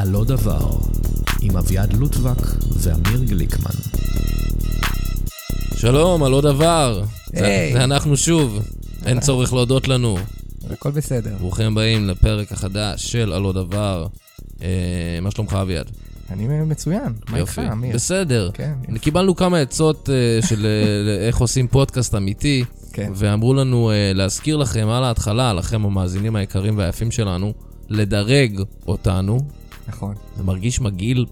על לא דבר, עם אביעד לוטבק ואמיר גליקמן. שלום, על עוד דבר. זה- היי. זה אנחנו שוב. אין צורך להודות לנו. הכל בסדר. ברוכים הבאים לפרק החדש של על עוד דבר. אה, מה שלומך, אביעד? אני מצוין. מה איתך. אמיר? בסדר. כן, יופי. קיבלנו כמה עצות אה, של אה, איך עושים פודקאסט אמיתי, כן. ואמרו לנו אה, להזכיר לכם על ההתחלה, לכם המאזינים היקרים והיפים שלנו, לדרג אותנו. נכון. זה מרגיש מגעיל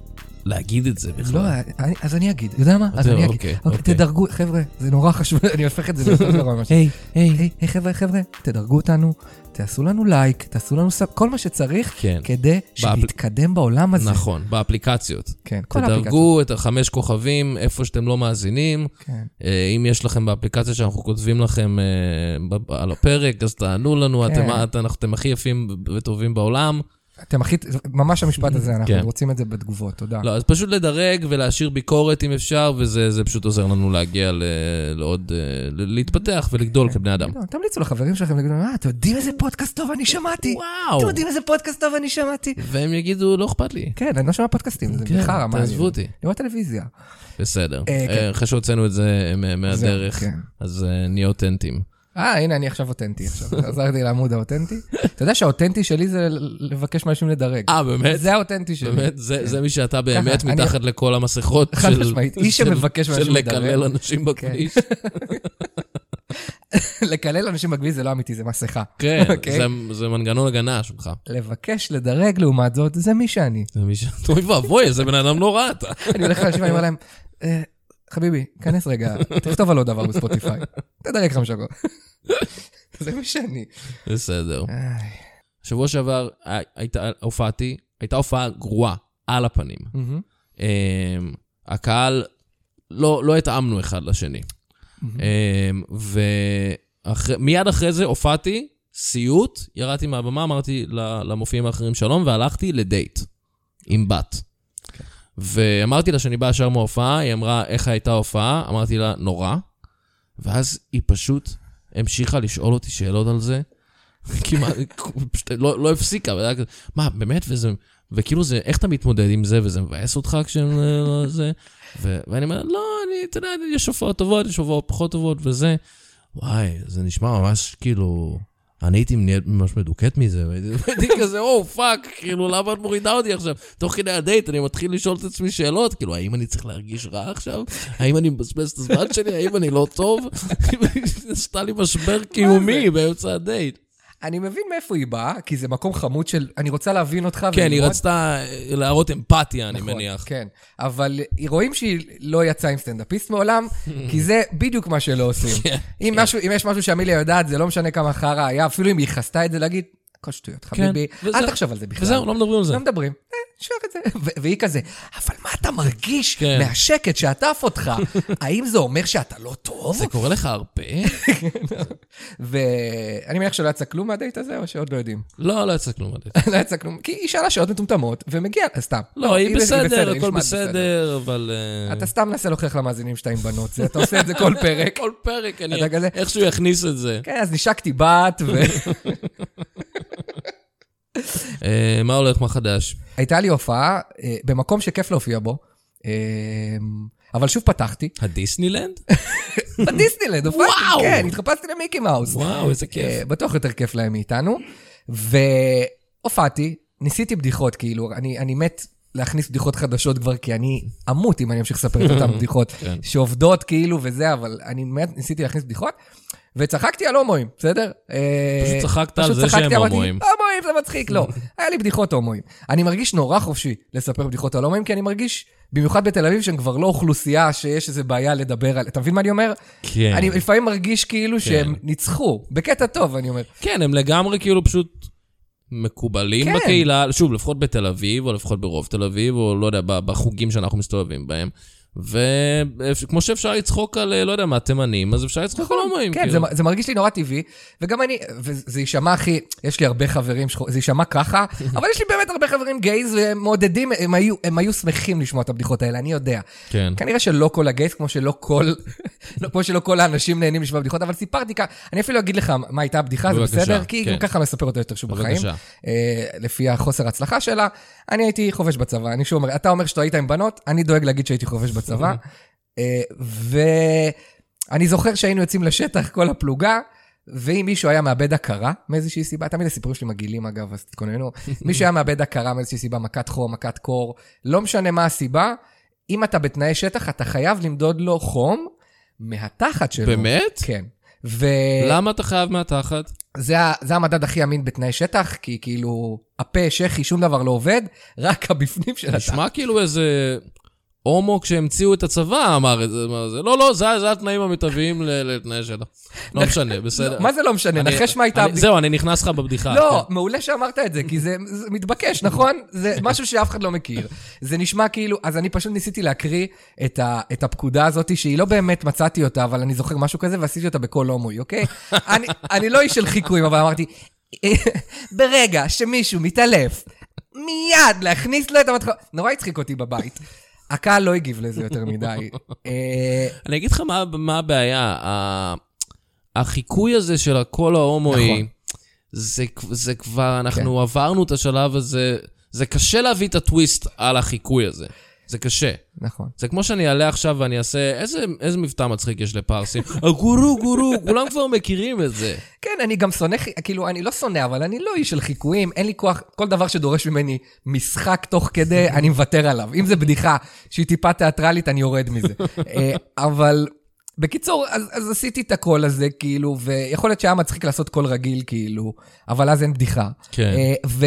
להגיד את זה בכלל. לא, אני- אז אני אגיד. אתה יודע מה? אז אני אגיד. אוקיי, אוקיי, אוקיי. תדרגו, חבר'ה, זה נורא חשוב, אני הופך את זה ש... היי, היי. היי, חבר'ה, חבר'ה, תדרגו אותנו, תעשו לנו לייק, תעשו לנו סאב, כל מה שצריך, כן. כדי שנתקדם בעולם הזה. נכון, באפליקציות. כן, כל האפליקציות. תדרגו את החמש כוכבים איפה שאתם לא מאזינים. כן. אה, אם יש לכם באפליקציה שאנחנו כותבים לכם אה, על הפרק, אז תענו לנו, כן. אתם, אתם, אתם הכי יפים וטובים בעולם. אתם הכי, ממש המשפט הזה, אנחנו כן. רוצים את זה בתגובות, תודה. לא, אז פשוט לדרג ולהשאיר ביקורת אם אפשר, וזה זה פשוט עוזר לנו להגיע ל, לעוד, אה, ל- להתפתח ולגדול כבני אדם. לא, תמליצו לחברים שלכם, תגידו, אה, אתם יודעים איזה פודקאסט טוב אני שמעתי? וואו. אתם יודעים איזה פודקאסט טוב אני שמעתי? והם יגידו, לא אכפת לי. כן, אני לא שומע פודקאסטים, זה כן, בחרא, מה. תעזבו אותי. רואה טלוויזיה. בסדר. אה, כן. אה, אחרי שהוצאנו את זה מהדרך, כן. אז נהיה אותנטיים. אה, הנה, אני עכשיו אותנטי עכשיו. חזרתי לעמוד האותנטי. אתה יודע שהאותנטי שלי זה לבקש מאנשים לדרג. אה, באמת? זה האותנטי שלי. באמת, זה, זה מי שאתה באמת מתחת לכל המסכות חד של... משמעית, איש של- שמבקש של מאנשים לדרג. לקלל אנשים בכביש. לקלל אנשים בכביש זה לא אמיתי, זה מסכה. כן, אוקיי? זה- זה מנגנון הגנה שלך. לבקש לדרג, לעומת זאת, זה מי שאני. זה מי ש... אוי ואבוי, איזה בן אדם נורא אתה. אני הולך לאנשים ואני אומר להם, "אה, חביבי, כנס רגע, תכתוב על עוד דבר בספוטיפיי. תדרג חמש דקות. זה מי שאני. בסדר. שבוע שעבר הי- הייתה, הופעתי, הייתה הופעה גרועה, על הפנים. אמ, הקהל, לא לא התאמנו אחד לשני. אמ, ומיד אחרי זה הופעתי, סיוט, ירדתי מהבמה, אמרתי למופיעים האחרים שלום, והלכתי לדייט עם בת. ואמרתי לה שאני בא ישר מההופעה, היא אמרה, איך הייתה ההופעה? אמרתי לה, נורא. ואז היא פשוט המשיכה לשאול אותי שאלות על זה. כמעט, פשוט לא, לא הפסיקה, כזה, מה, באמת? וזה, וכאילו זה, איך אתה מתמודד עם זה, וזה מבאס אותך כשהם אה, זה? ו, ואני אומר, לא, אני, אתה יודע, יש הופעות טובות, יש הופעות פחות טובות, וזה. וואי, זה נשמע ממש כאילו... אני הייתי ממש מדוכאת מזה, והייתי והייתי כזה, או, fuck, כאילו, למה את מורידה אותי עכשיו? תוך כדי הדייט אני מתחיל לשאול את עצמי שאלות, כאילו, האם אני צריך להרגיש רע עכשיו? האם אני מבזבז את הזמן שלי? האם אני לא טוב? עשתה לי משבר קיומי באמצע הדייט. אני מבין מאיפה היא באה, כי זה מקום חמוד של, אני רוצה להבין אותך. כן, היא וללמוד." רצתה להראות אמפתיה, אני נכון, מניח. כן, אבל רואים שהיא לא יצאה עם סטנדאפיסט מעולם, כי זה בדיוק מה שלא עושים. כן, אם משהו- אם יש משהו שאמיליה יודעת, זה לא משנה כמה חרא היה, אפילו אם היא חסתה את זה, להגיד, הכל שטויות, חביבי, כן, וזה- אל תחשוב על זה בכלל. וזהו, לא מדברים על זה. לא מדברים. אה, נשאר את זה. ו- והיא כזה, אבל מה אתה מרגיש כן. מהשקט שעטף אותך? האם זה אומר שאתה לא טוב? זה קורה לך הרבה? ואני מניח שלא יצא כלום מהדייט הזה, או שעוד לא יודעים? לא, לא יצא כלום הדייט. לא יצא כלום, כי היא שאלה שאלות מטומטמות, ומגיע, סתם. לא, היא בסדר, הכל בסדר, אבל... אה, אתה סתם מנסה להוכיח למאזינים שאתה עם בנות, אתה עושה את זה כל פרק. כל פרק, אני איכשהו יכניס את זה. כן, אז נשקתי בת, אה, מה הולך, מה חדש? והייתה לי הופעה אה, במקום שכיף להופיע בו, אה, אבל שוב פתחתי, הדיסנילנד? בדיסנילנד, הופעתי! כן, התחפשתי למיקי מאוס. וואו, איזה כיף. אה, בטוח יותר כיף להם מאיתנו. והופעתי, ניסיתי בדיחות, כאילו, אני, אני מת להכניס בדיחות חדשות כבר, כי אני אמות אם אני אמשיך לספר את אותן בדיחות כן. שעובדות כאילו וזה, אבל אני מת ניסיתי להכניס בדיחות, וצחקתי על הומואים, בסדר? אה, פשוט צחקת על זה שהם הומואים. הומואים זה מצחיק, לא. היה לי בדיחות הומואים. אני מרגיש נורא חופשי לספר בדיחות על הומואים, כי אני מרגיש, במיוחד בתל אביב, שהם כבר לא אוכלוסייה שיש איזו בעיה לדבר על... אתה מבין מה אני אומר? כן. אני לפעמים מרגיש כאילו שהם ניצחו, בקטע טוב, אני אומר. כן, הם לגמרי כאילו פשוט מקובלים כן. בקהילה, שוב, לפחות בתל אביב, או לפחות ברוב תל אביב, או לא יודע, בחוגים שאנחנו מסתובבים בהם. וכמו שאפשר לצחוק על, אה, לא יודע מה, תימנים, אז אפשר לצחוק על הומואים. כן, כאילו. זה, זה מרגיש לי נורא טבעי, וגם אני, וזה יישמע הכי, יש לי הרבה חברים שחורים, זה יישמע ככה, אבל יש לי באמת הרבה חברים גייז, והם מעודדים, הם היו, הם היו שמחים לשמוע את הבדיחות האלה, אני יודע. כן. כנראה שלא כל הגייז, כמו שלא כל, לא, כמו שלא כל האנשים נהנים לשמוע בדיחות, אבל סיפרתי ככה, אני אפילו אגיד לך מה הייתה הבדיחה, זה בסדר? כי כן. ככה מספר אותה יותר שוב בחיים. אה, לפי החוסר הצלחה שלה, אני הייתי חובש בצבא. אני שוב אומר, אתה אומר שאתה היית עם בנות, אני דואג להגיד שהייתי חובש בצבא. אה, ואני זוכר שהיינו יוצאים לשטח, כל הפלוגה, ואם מישהו היה מאבד הכרה מאיזושהי סיבה, תמיד הסיפורים שלי מגעילים אגב, אז תתכוננו, מישהו היה מאבד הכרה מאיזושהי סיבה, מכת חום, מכת קור, לא משנה מה הסיבה, אם אתה בתנאי שטח, אתה חייב למדוד לו חום מהתחת שלו. באמת? כן. ו... למה אתה חייב מהתחת? זה, זה המדד הכי אמין בתנאי שטח, כי כאילו, הפה, שחי, שום דבר לא עובד, רק הבפנים של התא. נשמע כאילו איזה הומו כשהמציאו את הצבא אמר את זה. לא, לא, זה, התנאים ל- לתנאי שטח. לא משנה, בסדר. מה זה לא משנה? נחש מה הייתה. זהו, אני נכנס לך בבדיחה. לא, כן. מעולה שאמרת את זה, כי זה, מתבקש, נכון? זה משהו שאף אחד לא מכיר. זה נשמע כאילו, אז אני פשוט ניסיתי להקריא את, הפקודה הזאת, שהיא לא באמת מצאתי אותה, אבל אני זוכר משהו כזה, ועשיתי אותה בקול הומואי, אוקיי? אני, אני לא איש של חיקויים, אבל אמרתי, ברגע שמישהו מתעלף, מיד להכניס לו את המתכון... נורא הצחיק אותי בבית. הקהל לא הגיב לזה יותר מדי. אה, אני אגיד לך מה, הבעיה. החיקוי הזה של הקול ההומואי, נכון. זה, זה כבר, אנחנו עברנו את השלב הזה, זה קשה להביא את הטוויסט על החיקוי הזה. זה קשה. נכון. זה כמו שאני אעלה עכשיו ואני אעשה, איזה, איזה מבטא מצחיק יש לפרסים? הגורו, גורו, כולם כבר מכירים את זה. כן, אני גם שונא, כאילו, אני לא שונא, אבל אני לא איש של חיקויים, אין לי כוח, כל דבר שדורש ממני משחק תוך כדי, אני מוותר עליו. אם זה בדיחה שהיא טיפה תיאטרלית, אני יורד מזה. אה, אבל בקיצור, אז, אז עשיתי את הקול הזה, כאילו, ויכול להיות שהיה מצחיק לעשות קול רגיל, כאילו, אבל אז אין בדיחה. כן. אה, ו...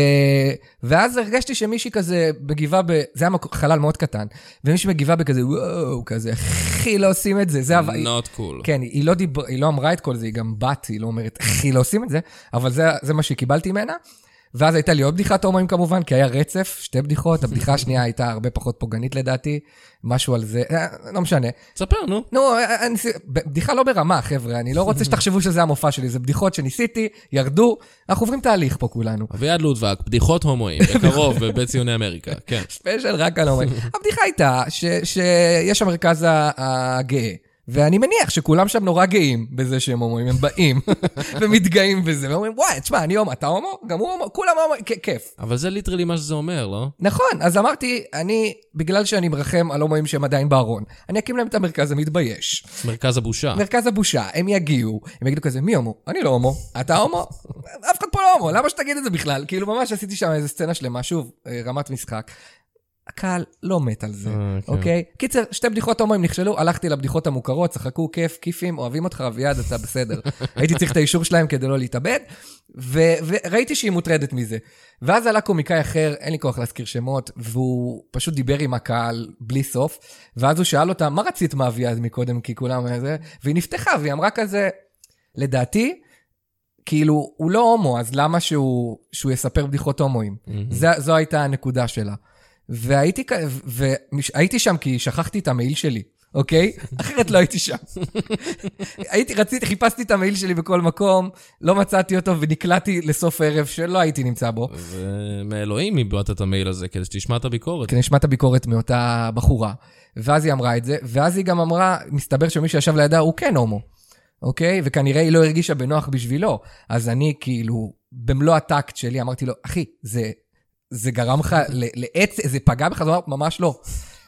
ואז הרגשתי שמישהי כזה מגיבה ב... זה היה חלל מאוד קטן, ומישהי מגיבה בכזה, וואו, כזה, אחי, לא עושים את זה, זה... הב- Not cool. כן, היא לא, דיבר, היא לא אמרה את כל זה, היא גם בת, היא לא אומרת, אחי, לא עושים את זה, אבל זה, זה מה שקיבלתי ממנה. ואז הייתה לי עוד בדיחת הומואים כמובן, כי היה רצף, שתי בדיחות, הבדיחה השנייה הייתה הרבה פחות פוגענית לדעתי, משהו על זה, אה, לא משנה. תספר, נו. נו, אה, אני, בדיחה לא ברמה, חבר'ה, אני לא רוצה שתחשבו שזה המופע שלי, זה בדיחות שניסיתי, ירדו, אנחנו עוברים תהליך פה כולנו. אביעד לודבק, בדיחות הומואים, בקרוב, בבית ציוני אמריקה, כן. ספיישל רק על הומואים. הבדיחה הייתה שיש המרכז הגאה. ואני מניח שכולם שם נורא גאים בזה שהם הומואים, הם באים ומתגאים בזה, ואומרים, וואי, תשמע, אני הומו, אתה הומו? גם הוא הומו, כולם הומו, כיף. אבל זה ליטרלי מה שזה אומר, לא? נכון, אז אמרתי, אני, בגלל שאני מרחם על הומואים שהם עדיין בארון, אני אקים להם את המרכז המתבייש. מרכז הבושה. מרכז הבושה, הם יגיעו, הם יגידו כזה, מי הומו? אני לא הומו, אתה הומו? אף אחד פה לא הומו, למה שתגיד את זה בכלל? כאילו, ממש עשיתי שם איזה סצנה שלמה, שוב, אה, רמת משחק. הקהל לא מת על זה, אה, כן. אוקיי? קיצר, שתי בדיחות הומואים נכשלו, הלכתי לבדיחות המוכרות, צחקו, כיף, כיפים, אוהבים אותך, אביעד, אתה בסדר. הייתי צריך את האישור שלהם כדי לא להתאבד, וראיתי שהיא מוטרדת מזה. ואז עלה קומיקאי אחר, אין לי כוח להזכיר שמות, והוא פשוט דיבר עם הקהל בלי סוף, ואז הוא שאל אותה, מה רצית מאביעד מקודם, כי כולם זה, והיא נפתחה, והיא אמרה כזה, לדעתי, כאילו, הוא לא הומו, אז למה שהוא, שהוא יספר בדיחות הומואים? זה, זו הייתה הנקודה שלה. והייתי, והייתי שם כי שכחתי את המעיל שלי, אוקיי? אחרת לא הייתי שם. הייתי, רציתי, חיפשתי את המעיל שלי בכל מקום, לא מצאתי אותו ונקלעתי לסוף הערב שלא הייתי נמצא בו. ומאלוהים איבדת את המייל הזה, כדי שתשמע את הביקורת. כי נשמע את הביקורת מאותה בחורה. ואז היא אמרה את זה, ואז היא גם אמרה, מסתבר שמי שישב לידה הוא כן הומו, אוקיי? וכנראה היא לא הרגישה בנוח בשבילו. אז אני כאילו, במלוא הטקט שלי, אמרתי לו, אחי, זה, זה גרם לך לעץ, זה פגע בך? אמר, ממש לא.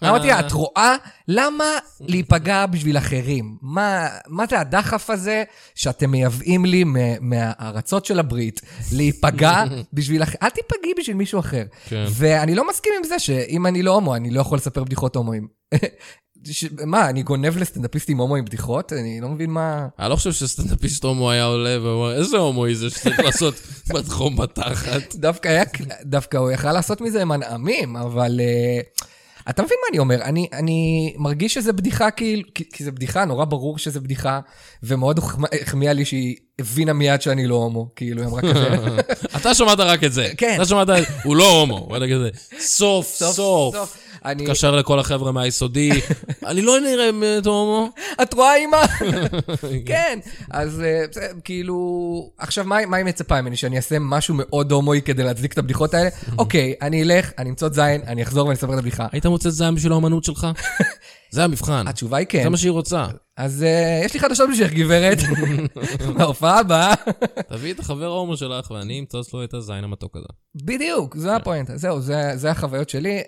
אמרתי לה, את רואה? למה להיפגע בשביל אחרים? מה, מה זה הדחף הזה שאתם מייבאים לי מה- מהארצות של הברית להיפגע בשביל אחר? אל תיפגעי בשביל מישהו אחר. כן. ואני לא מסכים עם זה שאם אני לא הומו, אני לא יכול לספר בדיחות הומואים. ש... מה, אני גונב לסטנדאפיסטים הומואים בדיחות? אני לא מבין מה... אני לא חושב שסטנדאפיסט הומו היה עולה ואומר, איזה הומואי זה שצריך לעשות בתחום בתחת. דווקא היה, דווקא הוא יכל לעשות מזה מנעמים, אבל... Uh, אתה מבין מה אני אומר? אני, אני מרגיש שזה בדיחה כאילו, כי, כי זה בדיחה, נורא ברור שזה בדיחה, ומאוד החמ- החמיאה לי שהיא הבינה מיד שאני לא הומו, כאילו, היא אמרה כזה. אתה שמעת רק את זה. כן. אתה שמעת, הוא לא הומו. הוא היה כזה, סוף, סוף. אני... מתקשר לכל החבר'ה מהיסודי, אני לא נראה הומו. את רואה, אימא? כן. אז אה, כאילו, עכשיו, מה היא מצפה ממני? שאני אעשה משהו מאוד הומואי כדי להצדיק את הבדיחות האלה? אוקיי, אני אלך, אני אמצא את זין, אני אחזור ואני אספר את הבדיחה. היית מוצא זין בשביל האומנות שלך? זה המבחן. התשובה היא כן. זה מה שהיא רוצה. אז uh, יש לי חדשות בשבילך, גברת. בהופעה הבאה. תביאי את החבר ההומו שלך ואני אמצוץ לו את הזין המתוק הזה. בדיוק, זה הפואנט. זהו, זה, זה החוויות שלי. Uh,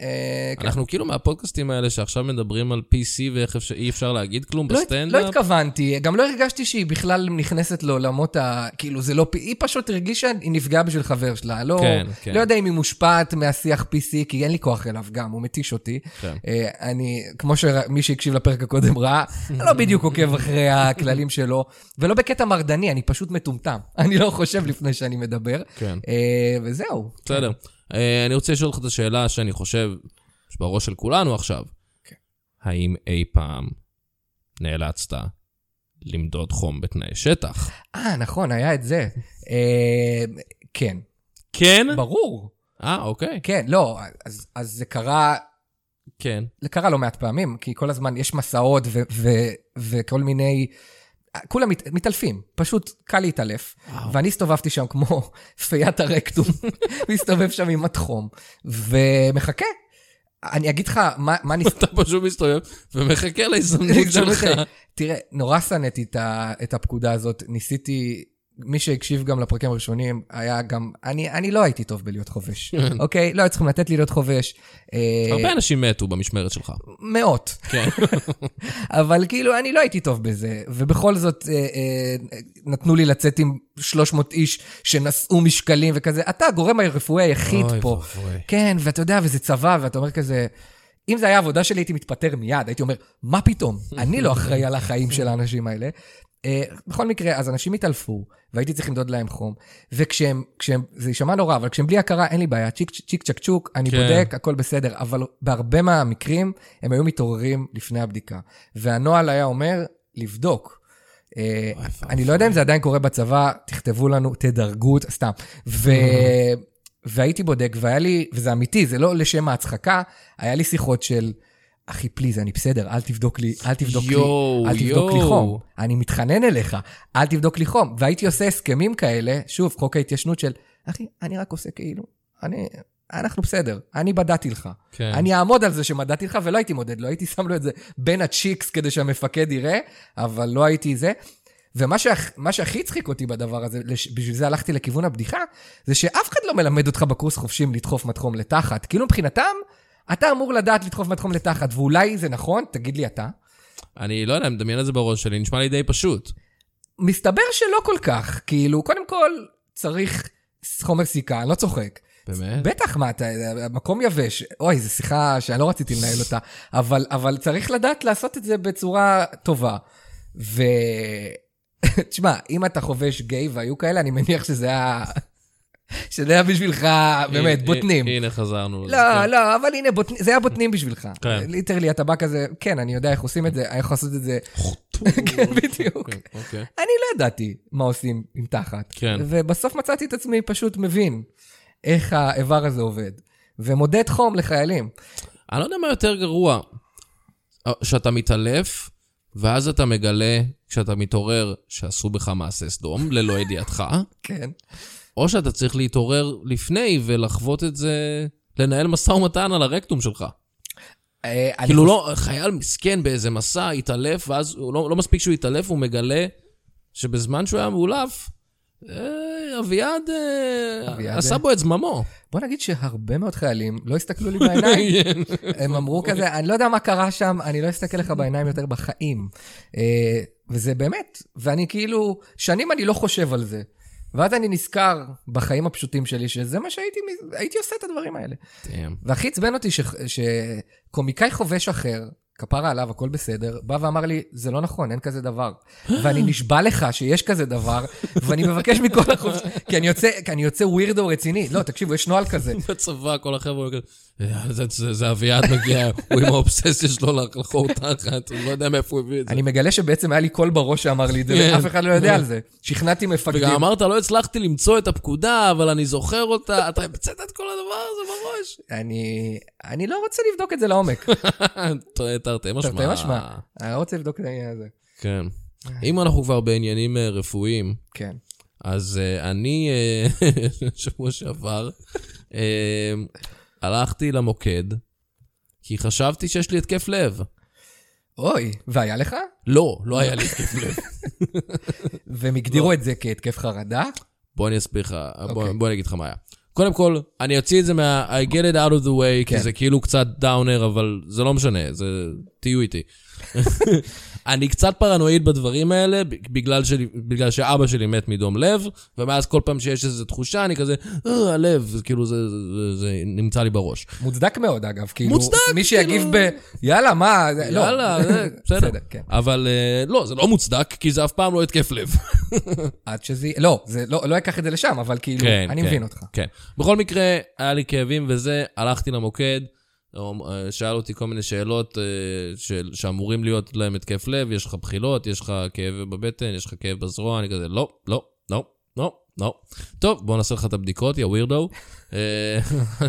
כן. אנחנו כאילו מהפודקאסטים האלה שעכשיו מדברים על PC ואיך אי אפשר להגיד כלום לא, בסטנדאפ. לא התכוונתי, גם לא הרגשתי שהיא בכלל נכנסת לעולמות ה... כאילו, זה לא... היא פשוט הרגישה, היא נפגעה בשביל חבר שלה. לא, כן, כן. לא יודע אם היא מושפעת מהשיח PC, כי אין לי כוח אליו גם, הוא מתיש אותי. כן. אה, אני, כמו שמי שהקשיב לפרק הקודם ראה, לא בדיוק עוקב אחרי הכללים שלו, ולא בקטע מרדני, אני פשוט מטומטם. אני לא חושב לפני שאני מדבר. כן. אה, וזהו. בסדר. אה, אני רוצה לשאול אותך את השאלה שאני חושב שבראש של כולנו עכשיו. כן. האם אי פעם נאלצת למדוד חום בתנאי שטח? אה, נכון, היה את זה. אה, כן, כן? ברור. אה, אוקיי. כן, לא, אז, אז זה קרה כן. זה קרה לא מעט פעמים, כי כל הזמן יש מסעות ו- ו- וכל מיני... כולם מת, מתעלפים, פשוט קל להתעלף. וואו. ואני הסתובבתי שם כמו פיית הרקטום, מסתובב שם עם מתחום, ומחכה. אני אגיד לך מה, מה ניס... אתה פשוט מסתובב ומחכה להזדמנות שלך. תראה, נורא שנאתי את הפקודה הזאת, ניסיתי... מי שהקשיב גם לפרקים הראשונים, היה גם... אני, אני לא הייתי טוב בלהיות חובש, אוקיי? לא היו צריכים לתת לי להיות חובש. אה, הרבה אנשים מתו במשמרת שלך. מאות. כן. אבל כאילו, אני לא הייתי טוב בזה, ובכל זאת אה, אה, נתנו לי לצאת עם 300 איש שנשאו משקלים וכזה. אתה הגורם הרפואי היחיד אוי פה. ואבוי. כן, ואתה יודע, וזה צבא, ואתה אומר כזה... אם זה היה עבודה שלי, הייתי מתפטר מיד, הייתי אומר, מה פתאום? אני לא אחראי על החיים של האנשים האלה. אה, בכל מקרה, אז אנשים התעלפו, והייתי צריך למדוד להם חום, וכשהם, כשהם, זה יישמע נורא, אבל כשהם בלי הכרה, אין לי בעיה, צ'יק צ'יק צ'ק צ'וק, אני כן. בודק, הכל בסדר, אבל בהרבה מהמקרים, הם היו מתעוררים לפני הבדיקה. והנוהל היה אומר, לבדוק. אה, אני לא יודע אם זה עדיין קורה בצבא, תכתבו לנו, תדרגו, סתם. ו... והייתי בודק, והיה לי, וזה אמיתי, זה לא לשם ההצחקה, היה לי שיחות של, אחי, פליז, אני בסדר, אל תבדוק לי, אל תבדוק יואו, לי, אל תבדוק לי יואו. חום. אני מתחנן אליך, אל תבדוק לי חום. והייתי עושה הסכמים כאלה, שוב, חוק ההתיישנות של, אחי, אני רק עושה כאילו, אני, אנחנו בסדר, אני בדעתי לך. כן. אני אעמוד על זה שמדדתי לך, ולא הייתי מודד לו, הייתי שם לו את זה בין הצ'יקס כדי שהמפקד יראה, אבל לא הייתי זה. ומה מה שהכי הצחיק אותי בדבר הזה, לש- בשביל זה הלכתי לכיוון הבדיחה, זה שאף אחד לא מלמד אותך בקורס חופשים לדחוף מתחום לתחת. כאילו מבחינתם, אתה אמור לדעת לדחוף מתחום לתחת, ואולי זה נכון, תגיד לי אתה. אני לא יודע, אני מדמיין את זה בראש שלי, נשמע לי די פשוט. מסתבר שלא כל כך, כאילו, קודם כל, צריך חומר סיכה, אני לא צוחק. באמת? בטח, מה, אתה, מקום יבש. אוי, זו שיחה שאני לא רציתי לנהל אותה, אבל, אבל צריך לדעת לעשות את זה בצורה טובה. ו... תשמע, אם אתה חובש גיי והיו כאלה, אני מניח שזה היה... שזה היה בשבילך, באמת, בוטנים. הנה חזרנו. לא, כן. לא, אבל הנה, זה היה בוטנים בשבילך. כן. ליטרלי, אתה בא כזה, כן, אני יודע איך עושים את זה, איך לעשות את זה. כן, בדיוק. אוקיי, אוקיי. אני לא ידעתי מה עושים עם תחת. כן. ובסוף מצאתי את עצמי פשוט מבין איך האיבר הזה עובד. ומודד חום לחיילים. אני לא יודע מה יותר גרוע. שאתה מתעלף, ואז אתה מגלה, כשאתה מתעורר, שעשו בך מעשה סדום, ללא ידיעתך, כן. או שאתה צריך להתעורר לפני ולחוות את זה, לנהל משא ומתן על הרקטום שלך. אה, כאילו לא, חייל מסכן באיזה מסע, התעלף, ואז לא, לא מספיק שהוא התעלף, הוא מגלה שבזמן שהוא היה מאולף, אה, אביעד אה, אביעד, עשה. בו את זממו. בוא נגיד שהרבה מאוד חיילים לא הסתכלו לי בעיניים. הם אמרו כזה, אני לא יודע מה קרה שם, אני לא אסתכל לך בעיניים יותר בחיים. וזה באמת, ואני כאילו, שנים אני לא חושב על זה. ואז אני נזכר בחיים הפשוטים שלי, שזה מה שהייתי הייתי עושה את הדברים האלה. Damn. והכי עצבן אותי ש- שקומיקאי חובש אחר, כפרה עליו, הכל בסדר, בא ואמר לי, זה לא נכון, אין כזה דבר. ואני נשבע לך שיש כזה דבר, ואני מבקש מכל החובש, כי אני יוצא, כי אני יוצא ווירדו רציני. לא, תקשיבו, יש נוהל כזה. בצבא, כל החבר'ה, כזה, זה- אביעד מגיע, הוא עם האובססיה שלו לחור תחת, הוא לא יודע מאיפה הוא הביא את זה. אני מגלה שבעצם היה לי קול בראש שאמר לי את זה, כן. ואף אחד לא יודע על זה. שכנעתי מפקדים. וגם אמרת, לא הצלחתי למצוא את הפקודה, אבל אני זוכר אותה. אתה המצאת את כל הדבר הזה בראש. אני, אני לא רוצה לבדוק את זה לעומק. תרתי משמע. תרתי משמע. אני לא רוצה לבדוק את העניין הזה. כן. אם אנחנו כבר בעניינים אה, רפואיים, כן. אז אה, אני, אה, שבוע שעבר, אה, הלכתי למוקד, כי חשבתי שיש לי התקף לב. אוי, והיה לך? לא, לא היה לי התקף לב. והם הגדירו את זה כהתקף חרדה? בוא אני אסביר לך, בוא, אוקיי. בוא אני אגיד לך מה היה. קודם כל, אני אוציא את זה מה... I get it out of the way, כן. כי זה כאילו קצת דאונר, אבל זה לא משנה, זה... תהיו איתי. אני קצת פרנואיד בדברים האלה, בגלל, שלי, בגלל שאבא שלי מת מדום לב, ומאז כל פעם שיש איזו תחושה, אני כזה, אה, הלב, זה כאילו זה, זה, זה נמצא לי בראש. מוצדק מאוד, אגב. כאילו, מוצדק, מי שיגיב כאילו- ב... יאללה, מה? זה- לא. יאללה, זה, בסדר. בסדר, כן. אבל אה, לא, זה לא מוצדק, כי זה אף פעם לא התקף לב. עד שזה... לא, זה לא לא אקח את זה לשם, אבל כאילו, כן, אני כן, מבין אותך. כן. בכל מקרה, היה לי כאבים וזה, הלכתי למוקד, שאל אותי כל מיני שאלות אה, של, שאמורים להיות להם התקף לב, יש לך בחילות, יש לך כאב בבטן, יש לך כאב בזרוע, אני כזה, לא, לא, לא, לא, לא. טוב, בוא נעשה לך את הבדיקות, יא ווירדו. אה,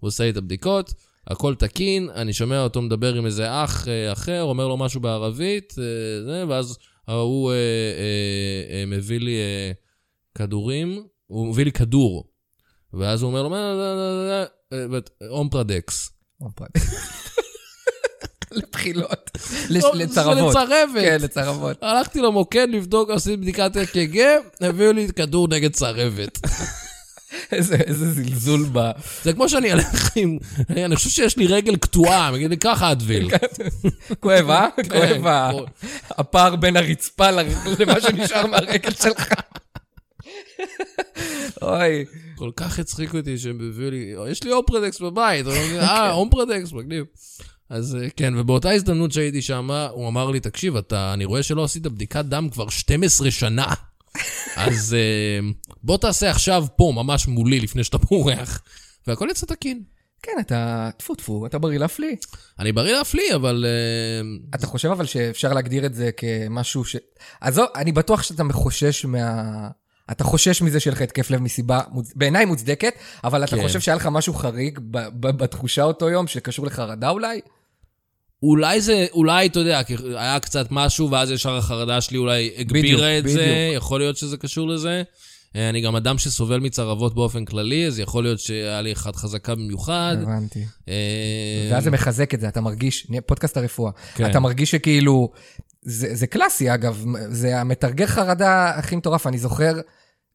הוא עושה לי את הבדיקות, הכל תקין, אני שומע אותו מדבר עם איזה אח אה, אחר, אומר לו משהו בערבית, אה, ואז ההוא אה, אה, אה, מביא לי אה, כדורים, הוא מביא לי כדור. ואז הוא אומר לו, אומפרדקס. לבחילות. לצרבות. לצרבת. כן, לצרבות. הלכתי למוקד לבדוק, עשיתי בדיקת אק"ג, הביאו לי כדור נגד צרבת. איזה איזה זלזול ב... זה כמו שאני אלך עם... אני חושב שיש לי רגל קטועה, מגיד לי, קח אדוויל. כואב, אה? כן, כואב הפער בין הרצפה למה שנשאר מהרגל שלך. אוי, כל כך הצחיק אותי שהם הביאו לי, יש לי אומפרדקס בבית. אה, אומפרדקס, מגניב. אז אה, כן, ובאותה הזדמנות שהייתי שם, הוא אמר לי, תקשיב, אתה, אני רואה שלא עשית בדיקת דם כבר 12 שנה. אז אה, בוא תעשה עכשיו פה, ממש מולי, לפני שאתה בורח. והכל יצא תקין. כן, אתה, טפו טפו, אתה בריא להפליא. אני בריא להפליא, אבל... אה, אתה חושב אבל שאפשר להגדיר את זה כמשהו ש... עזוב, אני בטוח שאתה חושש מה... אתה חושש מזה שיהיה לך התקף לב מסיבה, מוצ... בעיניי מוצדקת, אבל אתה כן. חושב שהיה לך משהו חריג ב- ב- בתחושה אותו יום, שקשור לחרדה אולי? אולי זה, אולי, אתה יודע, היה קצת משהו, ואז ישר החרדה שלי אולי הגבירה את בדיוק. זה, יכול להיות שזה קשור לזה. אה, אני גם אדם שסובל מצרבות באופן כללי, אז יכול להיות שהיה לי אחת חזקה במיוחד. הבנתי. אה, ואז זה מחזק את זה, אתה מרגיש, פודקאסט הרפואה, כן. אתה מרגיש שכאילו, זה, זה קלאסי אגב, זה המתרגר חרדה הכי מטורף, אני זוכר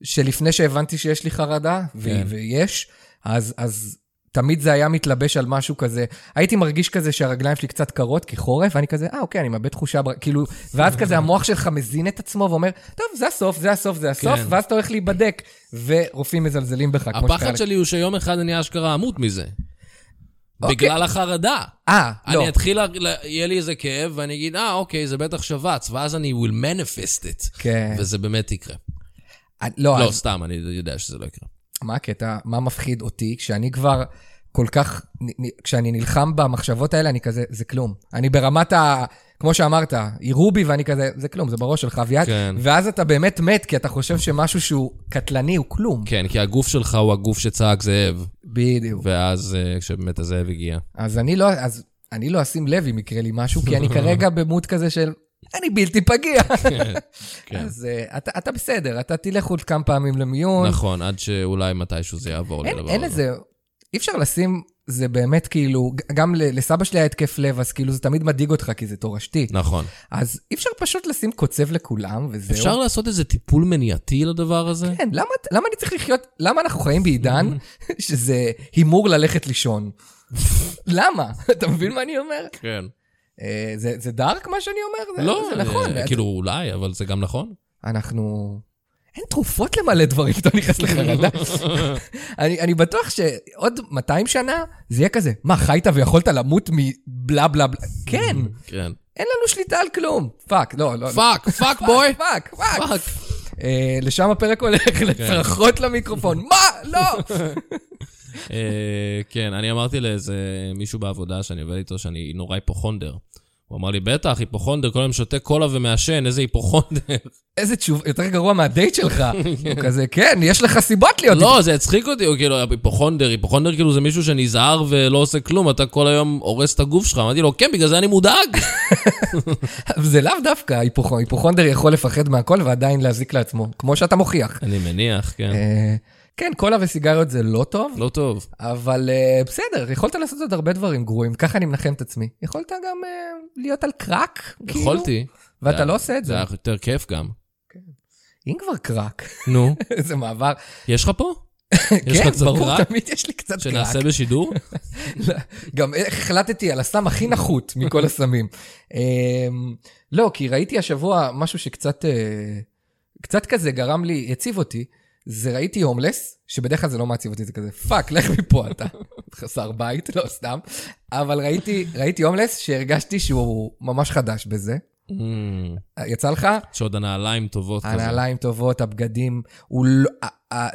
שלפני שהבנתי שיש לי חרדה, ו- כן. ויש, אז, אז תמיד זה היה מתלבש על משהו כזה, הייתי מרגיש כזה שהרגליים שלי קצת קרות, כי חורף, ואני כזה, אה, אוקיי, אני מאבד תחושה, בר-" כאילו, ואז כזה המוח שלך מזין את עצמו ואומר, טוב, זה הסוף, זה הסוף, זה הסוף, כן. ואז אתה הולך להיבדק, ורופאים מזלזלים בך, כמו הפחד לי. שלי הוא שיום אחד אני אשכרה אמות מזה. אוקיי. בגלל החרדה. אה, לא. אני אתחיל, ל- ל- יהיה לי איזה כאב, ואני אגיד, אה, אוקיי, זה בטח שבץ, ואז אני will manifest it. כן. וזה באמת יקרה. לא, לא, אז- סתם, אני יודע שזה לא יקרה. מה הקטע? מה מפחיד אותי? כשאני כבר כל כך, כשאני נלחם במחשבות האלה, אני כזה, זה כלום. אני ברמת ה... כמו שאמרת, יראו בי ואני כזה, זה כלום, זה בראש שלך, אביעד. כן. ואז אתה באמת מת, כי אתה חושב שמשהו שהוא קטלני הוא כלום. כן, כי הגוף שלך הוא הגוף שצעק זאב, בדיוק. ואז אה, כשבאמת הזאב הגיע. אז אני לא, אז אני לא אשים לב אם יקרה לי משהו, כי אני כרגע במות כזה של, אני בלתי פגיע. כן. אז uh, אתה, אתה בסדר, אתה תלך עוד כמה פעמים למיון. נכון, עד שאולי מתישהו זה יעבור אין, הדבר אין. איזה, אי אפשר לשים, זה באמת כאילו, גם לסבא שלי היה התקף לב, אז כאילו זה תמיד מדאיג אותך, כי זה תורשתי. נכון. אז אי אפשר פשוט לשים קוצב לכולם, וזהו. אפשר לעשות איזה טיפול מניעתי לדבר הזה? כן, למה, למה אני צריך לחיות, למה אנחנו חיים בעידן שזה הימור ללכת לישון? למה? אתה מבין מה אני אומר? כן. אה, זה, זה dark מה שאני אומר? זה, לא, זה נכון. אה, כאילו אולי, אבל זה גם נכון. אנחנו... אין תרופות למלא דברים כשאתה נכנס לחרדה. אני, אני בטוח שעוד 200 שנה זה יהיה כזה, מה, חיית ויכולת למות מבלה בלה בלה? כן, כן. אין לנו שליטה על כלום. fuck, לא, לא. fuck, fuck boy. fuck, fuck. fuck. אה, לשם הפרק הולך, כן. לצרחות למיקרופון. מה? לא! אה, כן, אני אמרתי לאיזה מישהו בעבודה שאני עובד איתו שאני נורא היפוכונדר. הוא אמר לי, בטח, היפוכונדר, כל היום שותה קולה ומעשן, איזה היפוכונדר. איזה תשובה, יותר גרוע מהדייט שלך. הוא כזה, כן, יש לך סיבות להיות... לא, זה הצחיק אותי, הוא כאילו, היפוכונדר, היפוכונדר כאילו זה מישהו שנזהר ולא עושה כלום, אתה כל היום הורס את הגוף שלך. אמרתי לו, כן, בגלל זה אני מודאג. זה לאו דווקא היפוכונדר. היפוכונדר יכול לפחד מהכל ועדיין להזיק לעצמו, כמו שאתה מוכיח. אני מניח, כן. כן, קולה וסיגריות זה לא טוב, לא טוב. אבל אה, בסדר, יכולת לעשות עוד הרבה דברים גרועים, ככה אני מנחם את עצמי. יכולת גם אה, להיות על קרק, כאילו, יכולתי. ואתה זה- לא עושה את זה זה. היה יותר כיף גם. אם כבר קרק, נו, איזה מעבר. יש לך פה? יש לך כן, קצת ברור, קרק? תמיד יש לי קצת קרק. שנעשה בשידור? גם איך החלטתי על הסם הכי נחות מכל הסמים. אמ, לא, כי ראיתי השבוע משהו שקצת אה, קצת כזה גרם לי, העציב אותי. זה ראיתי הומלס, שבדרך כלל זה לא מעציב אותי, זה כזה, fuck, לך מפה אתה. חסר בית, לא סתם. אבל ראיתי, ראיתי הומלס שהרגשתי שהוא ממש חדש בזה. אמ, יצא לך? יש עוד הנעליים טובות כזה. הנעליים טובות, הבגדים, הוא לא,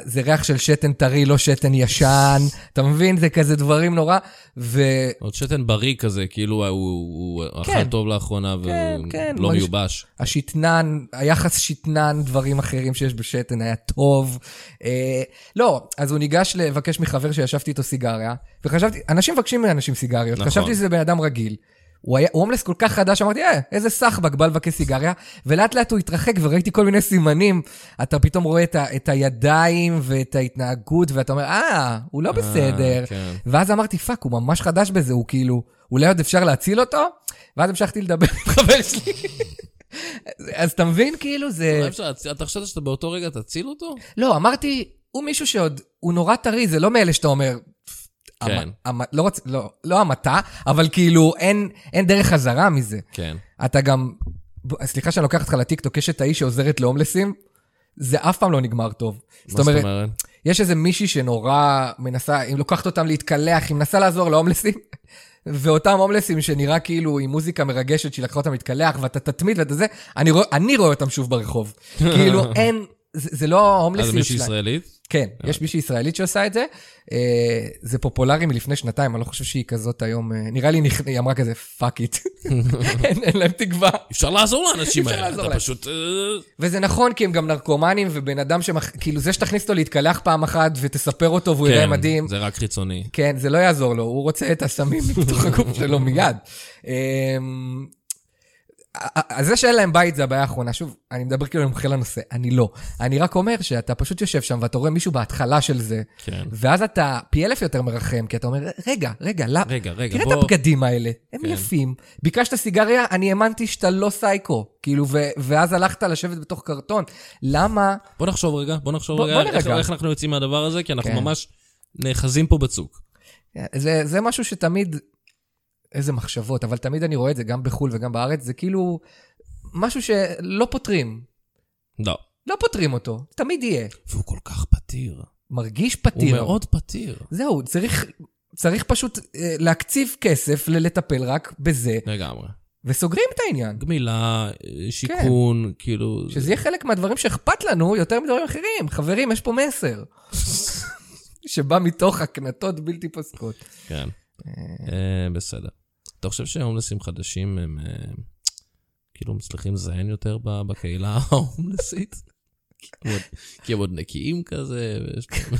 זה ריח של שתן טרי, לא שתן ישן, אתה מבין? זה כזה דברים נורא. ו... עוד שתן בריא כזה, כאילו הוא- הוא הוא כן. אכל טוב לאחרונה כן, כן, ולא מרגיש- מיובש. השתנן, היחס שתנן, דברים אחרים שיש בשתן היה טוב. אה, לא, אז הוא ניגש לבקש מחבר שישבתי איתו סיגריה, וחשבתי, אנשים מבקשים מאנשים סיגריות, נכון. חשבתי שזה בן אדם רגיל. הוא היה הומלס כל כך חדש, אמרתי, אה, איזה סחבק בא לבקש סיגריה, ולאט לאט הוא התרחק וראיתי כל מיני סימנים. אתה פתאום רואה את, ה, את הידיים ואת ההתנהגות, ואתה אומר, אה, הוא לא בסדר. כן. ואז אמרתי, fuck, הוא ממש חדש בזה, הוא כאילו, אולי עוד אפשר להציל אותו? ואז המשכתי לדבר עם חבר שלי. אז אתה מבין, כאילו, זה... אתה חשבת שאתה באותו רגע תציל אותו? לא, אמרתי, הוא מישהו שעוד, הוא נורא טרי, זה לא מאלה שאתה אומר... כן. המ- המ- לא רוצ... לא, לא המתה, אבל כאילו, אין, אין דרך חזרה מזה. כן. אתה גם... סליחה שאני לוקח אותך לטיקטוק, יש את האיש שעוזרת להומלסים, זה אף פעם לא נגמר טוב. מה זאת אומרת? יש איזה מישהי שנורא מנסה, היא לוקחת אותם להתקלח, היא מנסה לעזור להומלסים, ואותם הומלסים שנראה כאילו עם מוזיקה מרגשת שהיא לקחה אותם להתקלח, ואתה תתמיד ואתה זה, אני רואה, אני רואה אותם שוב ברחוב. כאילו אין, זה, זה לא אז ההומלסיות מישהי שלהם. ישראלית? כן, יש מישהי ישראלית שעושה את זה. אה, זה פופולרי מלפני שנתיים, אני לא חושב שהיא כזאת היום, אה, נראה לי נכ- היא אמרה כזה, fuck it. אין אין להם תקווה. אפשר לעזור לאנשים האלה, אתה להם. פשוט... אה, וזה נכון, כי הם גם נרקומנים, ובן אדם שמח... כאילו, זה שתכניס אותו להתקלח פעם אחת ותספר אותו והוא יראה כן, מדהים, זה רק חיצוני. כן, זה לא יעזור לו, הוא רוצה את הסמים מתוך הגוף שלו מיד. אז זה שאין להם בית זה הבעיה האחרונה. שוב, אני מדבר כאילו אני מומחה לנושא, אני לא. אני רק אומר שאתה פשוט יושב שם ואתה רואה מישהו בהתחלה של זה, כן. ואז אתה פי אלף יותר מרחם, כי אתה אומר, רגע, רגע, לא, רגע, רגע, תראה בוא... את הבגדים האלה, הם כן. יפים. ביקשת סיגריה, אני האמנתי שאתה לא סייקו. כאילו, ו- ואז הלכת לשבת בתוך קרטון. למה? בוא נחשוב רגע, בוא נחשוב בוא- רגע בוא איך-. איך אנחנו יוצאים מהדבר הזה, כי אנחנו כן. ממש נאחזים פה בצוק. זה, זה משהו שתמיד, איזה מחשבות, אבל תמיד אני רואה את זה גם בחו"ל וגם בארץ, זה כאילו משהו שלא פותרים. לא. לא פותרים אותו, תמיד יהיה. והוא כל כך פתיר. מרגיש הוא פתיר. מאוד פתיר. זהו, צריך, צריך פשוט אה, להקציב כסף ללטפל רק בזה, לגמרי. וסוגרים את העניין. גמילה, אה, שיכון, כאילו... שזה יהיה חלק מהדברים שאכפת לנו יותר מדברים אחרים. חברים, יש פה מסר. שבא מתוך הקנטות בלתי פוסקות. כן. אה, בסדר. אתה חושב שההומלסים חדשים הם אה, כאילו מצליחים לזיין יותר בקהילה ההומלסית? כי הם עוד- נקיים כזה, ויש להם...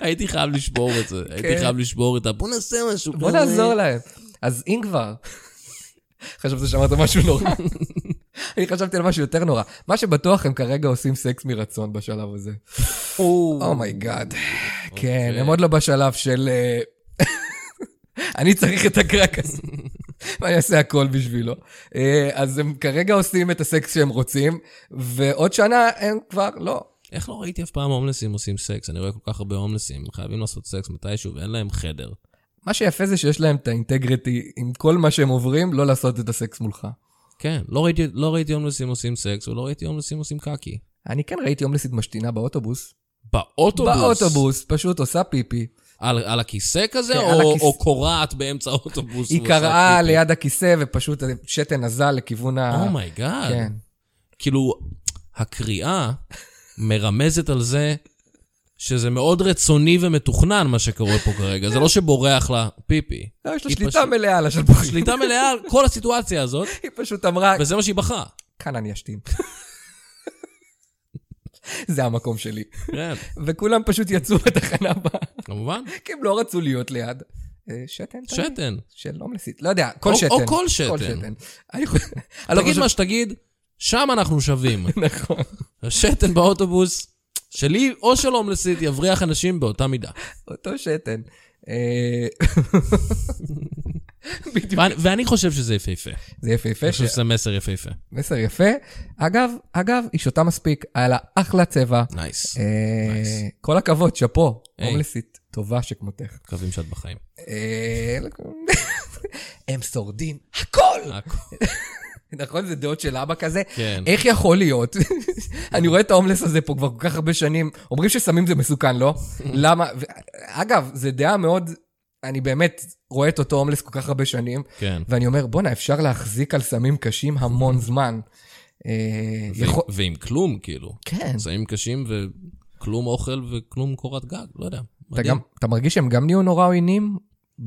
הייתי חייב לשבור את זה, הייתי כן. חייב לשבור את ה... בוא נעשה משהו בוא כזה." נעזור להם. אז אם כבר, חשבתי שאמרת משהו נורא. אני חשבתי על משהו יותר נורא. מה שבטוח הם כרגע עושים סקס מרצון בשלב הזה. oh my god. כן, הם עוד לא בשלב של... אה, אני צריך את הקרק הזה. ואני אעשה הכל בשבילו. אה, אז הם כרגע עושים את הסקס שהם רוצים, ועוד שנה הם כבר לא. איך לא ראיתי אף פעם הומלסים עושים סקס? אני רואה כל כך הרבה הומלסים, חייבים לעשות סקס מתישהו ואין להם חדר. מה שיפה זה שיש להם את ה integrity עם כל מה שהם עוברים, לא לעשות את הסקס מולך. כן, לא ראיתי, לא ראיתי הומלסים עושים סקס ולא ראיתי הומלסים עושים קקי. אני כן ראיתי הומלסית משתינה באוטובוס. באוטובוס. באוטובוס, פשוט עושה פיפי, על, על הכיסא כזה, כן, או, הכיס- או קורעת באמצע האוטובוס? היא פיפי? ליד הכיסא, ופשוט שתן נזל לכיוון ה... oh my god. כן. כאילו, הקריאה מרמזת על זה שזה מאוד רצוני ומתוכנן מה שקורה פה כרגע. זה לא שבורח לה פיפי. לא, יש לה שליטה פשוט- מלאה על השלפוחית. שליטה מלאה על כל הסיטואציה הזאת, היא פשוט אמרה, וזה מה שהיא בחרה. כאן אני אשתין. זה המקום שלי. כן, וכולם פשוט יצאו בתחנה הבאה, כמובן. כי הם לא רצו להיות ליד. אה, שתן? שתן. של הומלסית. לא יודע, כל שתן. או כל שתן. לא תגיד מה שתגיד, שם אנחנו שווים. נכון. השתן באוטובוס שלי או של הומלסית יבריח אנשים באותה מידה. אותו שתן. בדיוק. ואני- חושב שזה יפהפה. זה יפהפה, אני חושב שזה מסר יפהפה. מסר יפה. אגב, אגב, היא שותה מספיק, היה לה אחלה צבע. nice. אה. כל הכבוד, שאפו. הומלסית, טובה שכמותך. מקווים שאת בחיים. אה, הם שורדים הכל! הכל. נכון? זה דעות של אבא כזה. כן. איך יכול להיות? אני רואה את ההומלס הזה פה כבר כל כך הרבה שנים. אומרים שסמים זה מסוכן, לא? למה? אגב, זו דעה מאוד... אני באמת רואה את אותו הומלס כל כך הרבה שנים, כן. ואני אומר, בואנה, אפשר להחזיק על סמים קשים המון זמן. אה, יכול- ו- ועם כלום, כאילו. כן. סמים קשים וכלום אוכל וכלום קורת גג, לא יודע. אתה. גם, אתה מרגיש שהם גם נהיו נורא עוינים?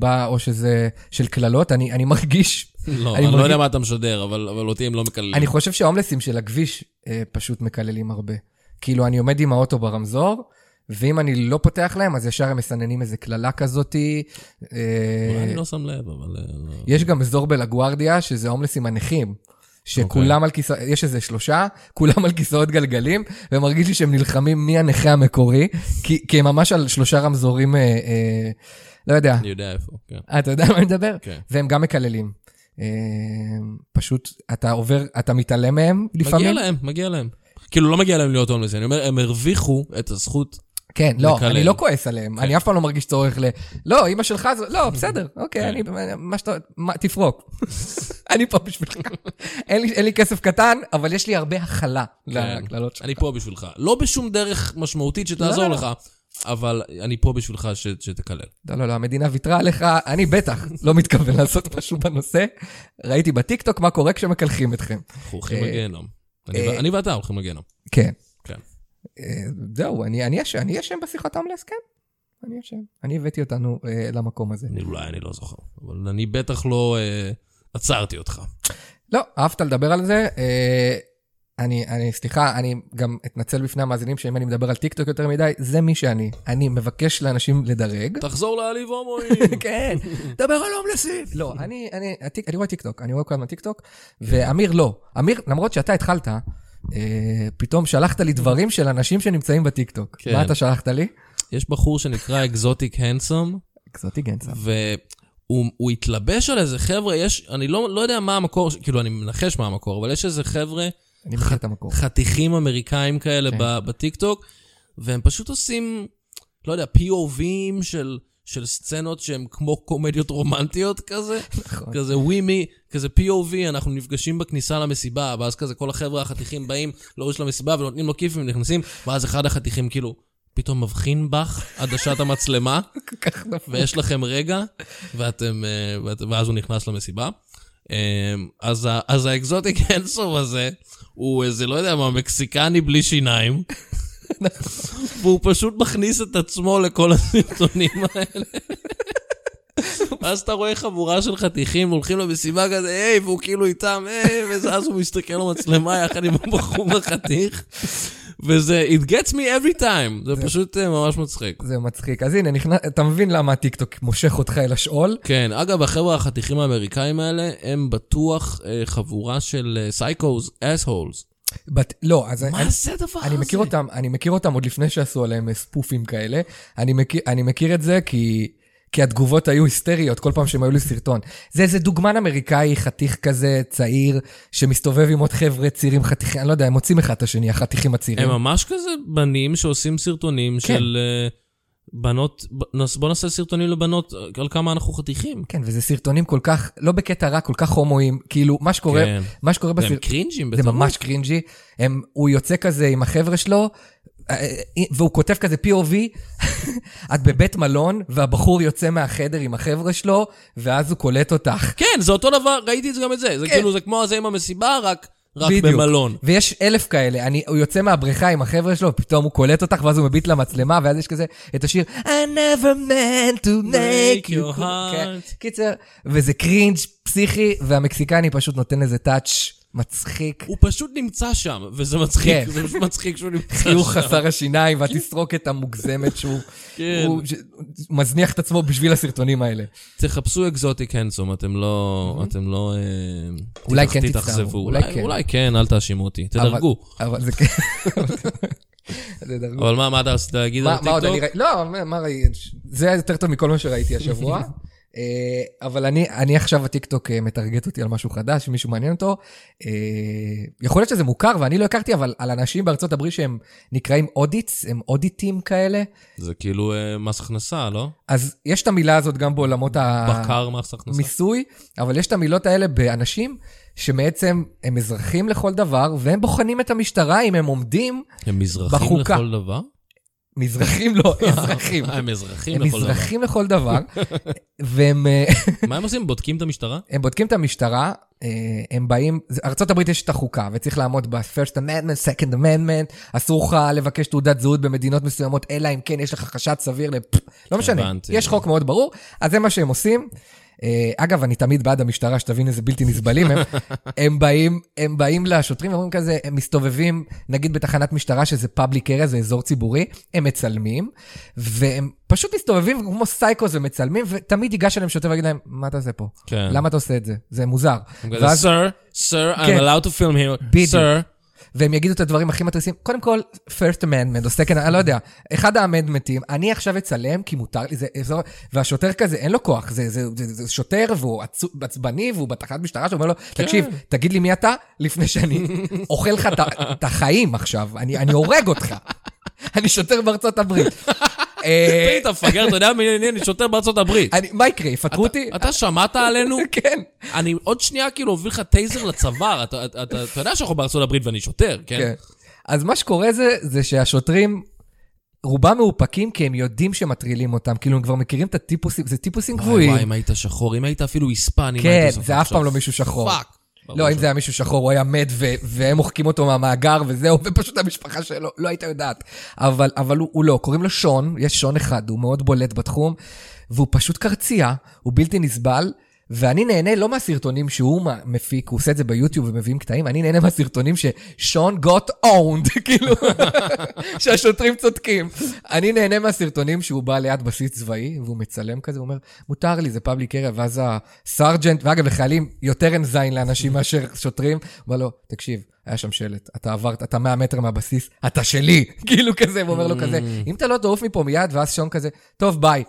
או שזה של קללות? אני, אני מרגיש, לא, אני אני לא מרגיש- יודע מה אתה משדר, אבל אבל אותי הם לא מקללים. אני חושב שההומלסים של הכביש אה, פשוט מקללים הרבה. כאילו, אני עומד עם האוטו ברמזור, ואם אני לא פותח להם, אז ישר הם מסננים איזה קללה כזאתי. אה, אולי אני לא שם לב, אבל... אה, לא. יש גם אזור בלגוארדיה, שזה ההומלסים הנכים. שכולם על כיסאות, יש איזה שלושה, כולם על כיסאות גלגלים, ומרגיש לי שהם נלחמים מי הנכה המקורי, כי, כי הם ממש על שלושה רמזורים, אה, אה, לא יודע, אני יודע איפה, כן. אתה יודע מה אני מדבר? כן. והם גם מקללים. אה, פשוט, אתה עובר, אתה מתעלם מהם לפעמים. מגיע להם, מגיע להם. כאילו, לא מגיע להם להיות הומלסים, אני אומר, הם הרוויחו את הזכות. כן, לא, לקלל. אני לא כועס עליהם, כן. אני אף פעם לא מרגיש צורך ל... לא, אמא שלך זה... לא, בסדר, אוקיי, כן. אני... מה שאתה... מה- תפרוק. אני פה בשבילך. אין לי- אין לי כסף קטן, אבל יש לי הרבה הכלה כן. לקללות שלך. אני פה בשבילך. לא בשום דרך משמעותית שתעזור לא, לא. לך, אבל אני פה בשבילך ש- שתקלל. לא, לא, לא, המדינה ויתרה עליך, אני בטח לא מתכוון לעשות משהו בנושא. ראיתי בטיקטוק מה קורה כשמקלחים אתכם. אנחנו הולכים אה, לגיהנום. אה, אני ואתה הולכים לגיהנום. כן. כן. אה, זהו, אני אני אשם, אני אשם בשיחת הומלס, כן. אני אשם. אני הבאתי אותנו אה, למקום הזה. אני אולי, אני לא זוכר. אבל אני בטח לא אה, עצרתי אותך. לא, אהבת לדבר על זה. אה, אני, אני, סליחה, אני גם אתנצל בפני המאזינים שאם אני מדבר על טיקטוק יותר מדי, זה מי שאני. אני מבקש לאנשים לדרג. תחזור להעליב הומלסים. כן, דבר על הומלסים. לא, אני, אני, הטיק- אני רואה טיקטוק, אני רואה כל הזמן טיקטוק, ואמיר לא. אמיר, למרות שאתה התחלת, פתאום שלחת לי דברים של אנשים שנמצאים בטיקטוק. כן. מה אתה שלחת לי? יש בחור שנקרא אקזוטיק הנדסום, אקזוטיק הנדסום. והוא הוא התלבש על איזה חבר'ה, יש, אני לא, לא יודע מה המקור, כאילו, אני מנחש מה המקור, אבל יש איזה חבר'ה, אני מכיר את המקור. חתיכים אמריקאים כאלה כן. בטיקטוק, והם פשוט עושים, לא יודע, POVים של, של סצנות שהן כמו קומדיות רומנטיות כזה. נכון. כזה ווימי, כזה POV, אנחנו נפגשים בכניסה למסיבה, ואז כזה כל החבר'ה החתיכים באים לאורי של המסיבה ונותנים לו כיפים ונכנסים, ואז אחד החתיכים כאילו פתאום מבחין בך עדשת המצלמה. ויש לכם רגע, ואתם, אה, ואת, ואז הוא נכנס למסיבה. אה, אז, אז האקזוטיק אינסוף הזה, הוא איזה, לא יודע מה, מקסיקני בלי שיניים. והוא פשוט מכניס את עצמו לכל הסרטונים האלה. ואז אתה רואה חבורה של חתיכים הולכים למסיבה כזה, היי, והוא כאילו איתם, היי, ואז הוא מסתכל למצלמה יחד עם הבחור החתיך. וזה, it gets me every time, זה פשוט אה, ממש מצחיק. זה מצחיק. אז הנה, נכנס, אתה מבין למה הטיקטוק מושך אותך אל השאול? כן, אגב, החבר'ה החתיכים האמריקאים האלה, הם בטוח אה, חבורה של סייקוז, אס-הולס. בת, לא, אז מה אני, זה הדבר הזה? אני מכיר אותם, אני מכיר אותם עוד לפני שעשו עליהם אה, ספופים כאלה. אני מכיר, אני מכיר את זה כי, כי התגובות היו היסטריות כל פעם שהם היו לי סרטון. זה איזה דוגמן אמריקאי חתיך כזה, צעיר, שמסתובב עם עוד חבר'ה צעירים חתיכים, אני לא יודע, הם מוצאים אחד את השני, החתיכים הצעירים. הם ממש כזה בנים שעושים סרטונים כן. של אה, בנות, בוא נעשה סרטונים לבנות אה, על כמה אנחנו חתיכים. כן, וזה סרטונים כל כך, לא בקטע רע, כל כך הומואים, כאילו, מה שקורה, כן. מה שקורה והם בסרט... קרינג'ים זה בטירוף. ממש קרינג'י. הם, הוא יוצא כזה עם החבר'ה שלו, אה, והוא כותב כזה POV, את בבית מלון, והבחור יוצא מהחדר עם החבר'ה שלו, ואז הוא קולט אותך. כן, זה אותו דבר, ראיתי את זה גם את זה. זה כן. כאילו, זה כמו הזה עם המסיבה, רק רק בדיוק. במלון. ויש אלף כאלה. אני, הוא יוצא מהבריכה עם החבר'ה שלו, ופתאום הוא קולט אותך, ואז הוא מביט למצלמה, ואז יש כזה את השיר I never meant to break your heart. כן. קיצר, וזה cringe פסיכי, והמקסיקני פשוט נותן לזה touch מצחיק. הוא פשוט נמצא שם, וזה מצחיק, כן. זה פשוט מצחיק שהוא נמצא שם. חיוך חסר השיניים והתסרוקת המוגזמת שהוא כן. הוא ש- מזניח את עצמו בשביל הסרטונים האלה. תחפשו אקזוטיק הנדסום, אתם לא... אתם לא... אה, אולי כן תתאכזבו. תצטערו, אולי כן. אולי כן, אל תאשימו אותי. תדרגו. אבל- זה כן. אבל מה, מה אתה רצית להגיד על טיקטוק? לא, מה-? זה היה יותר טוב מכל מה שראיתי השבוע. אה, אבל אני, אני עכשיו, הטיקטוק אה, מטרגט אותי על משהו חדש, אם מישהו מעניין אותו. אה, יכול להיות שזה מוכר ואני לא הכרתי, אבל על אנשים בארצות הברית שהם נקראים אודיטס, הם אודיטים כאלה. זה כאילו מס הכנסה, לא? אז יש את המילה הזאת גם בעולמות. המיסוי, אבל יש את המילות האלה באנשים שבעצם הם אזרחים לכל דבר, והם בוחנים את המשטרה אם הם עומדים, הם בחוקה. לכל דבר? מזרחים לא, אזרחים. הם אזרחים הם לכל דבר. מזרחים לכל דבר, והם אה, מה הם עושים? בודקים את המשטרה? הם בודקים את המשטרה, אה, הם באים, ארה"ב יש את החוקה, וצריך לעמוד ב-first amendment, second amendment, אסור לך לבקש תעודת זהות במדינות מסוימות, אלא אם כן יש לך חשד סביר ל... לא משנה. יש חוק מאוד ברור, אז זה מה שהם עושים. אה, אגב, אני תמיד בעד המשטרה, שתבין איזה בלתי נסבלים הם. הם באים, הם באים לשוטרים ואומרים כזה, הם מסתובבים, נגיד בתחנת משטרה, שזה public area, זה אזור ציבורי, הם מצלמים, והם פשוט מסתובבים כמו psychos ומצלמים, ותמיד ייגש אליהם שוטר ויגיד להם, מה אתה עושה פה? כן. למה אתה עושה את זה? זה מוזר. sir, I'm כן. allowed to film here. בדיוק. והם יגידו את הדברים הכי מתריסים. קודם כל, first amendment או second, אני לא יודע, אחד האמנדמנטים, אני עכשיו אצלם כי מותר לי, זה, זה, והשוטר כזה, אין לו כוח, זה, זה, זה, זה שוטר והוא עצבני והוא בתחנת משטרה שאומר לו, תקשיב, תגיד לי מי אתה, לפני שאני אוכל לך את החיים עכשיו, אני, אני הורג אותך. אני שוטר בארצות הברית. אה, אתה מפגר, אתה יודע מי אני? שוטר בארצות הברית. מה יקרה, יפטרו אותי? אתה שמעת עלינו? כן. אני עוד שנייה כאילו אוביל לך טייזר לצוואר. אתה- יודע שאנחנו בארצות הברית ואני שוטר, כן? כן. אז מה שקורה זה, זה שהשוטרים, רובם מאופקים כי הם יודעים שמטרילים אותם, כאילו הם כבר מכירים את הטיפוסים, זה טיפוסים וואי גבוהים. וואי, אם היית שחור, אם היית אפילו היספני, מה כן, היית עושה זה אף? פעם לא מישהו שחור. fuck. לא, אם זה היה מישהו שחור, הוא היה מת, והם מוחקים אותו מהמאגר וזהו, ופשוט המשפחה שלו לא הייתה יודעת. אבל, אבל הוא, הוא לא, קוראים לו שון, יש שון אחד, הוא מאוד בולט בתחום, והוא פשוט קרצייה, הוא בלתי נסבל. ואני נהנה לא מהסרטונים שהוא מפיק, הוא עושה את זה ביוטיוב ומביאים קטעים, אני נהנה מהסרטונים ששון got owned, כאילו, שהשוטרים צודקים. אני נהנה מהסרטונים שהוא בא ליד בסיס צבאי, והוא מצלם כזה, הוא אומר, מותר לי, זה public area, ואז ה sergeant, ואגב, לחיילים יותר אין זין לאנשים מאשר שוטרים, אומר לו, תקשיב, היה שם שלט, אתה עברת, אתה 100 מטר מהבסיס, אתה שלי, כאילו כזה, הוא אומר לו כזה, אם אתה לא תעוף מפה מיד, ואז שון כזה, טוב, ביי.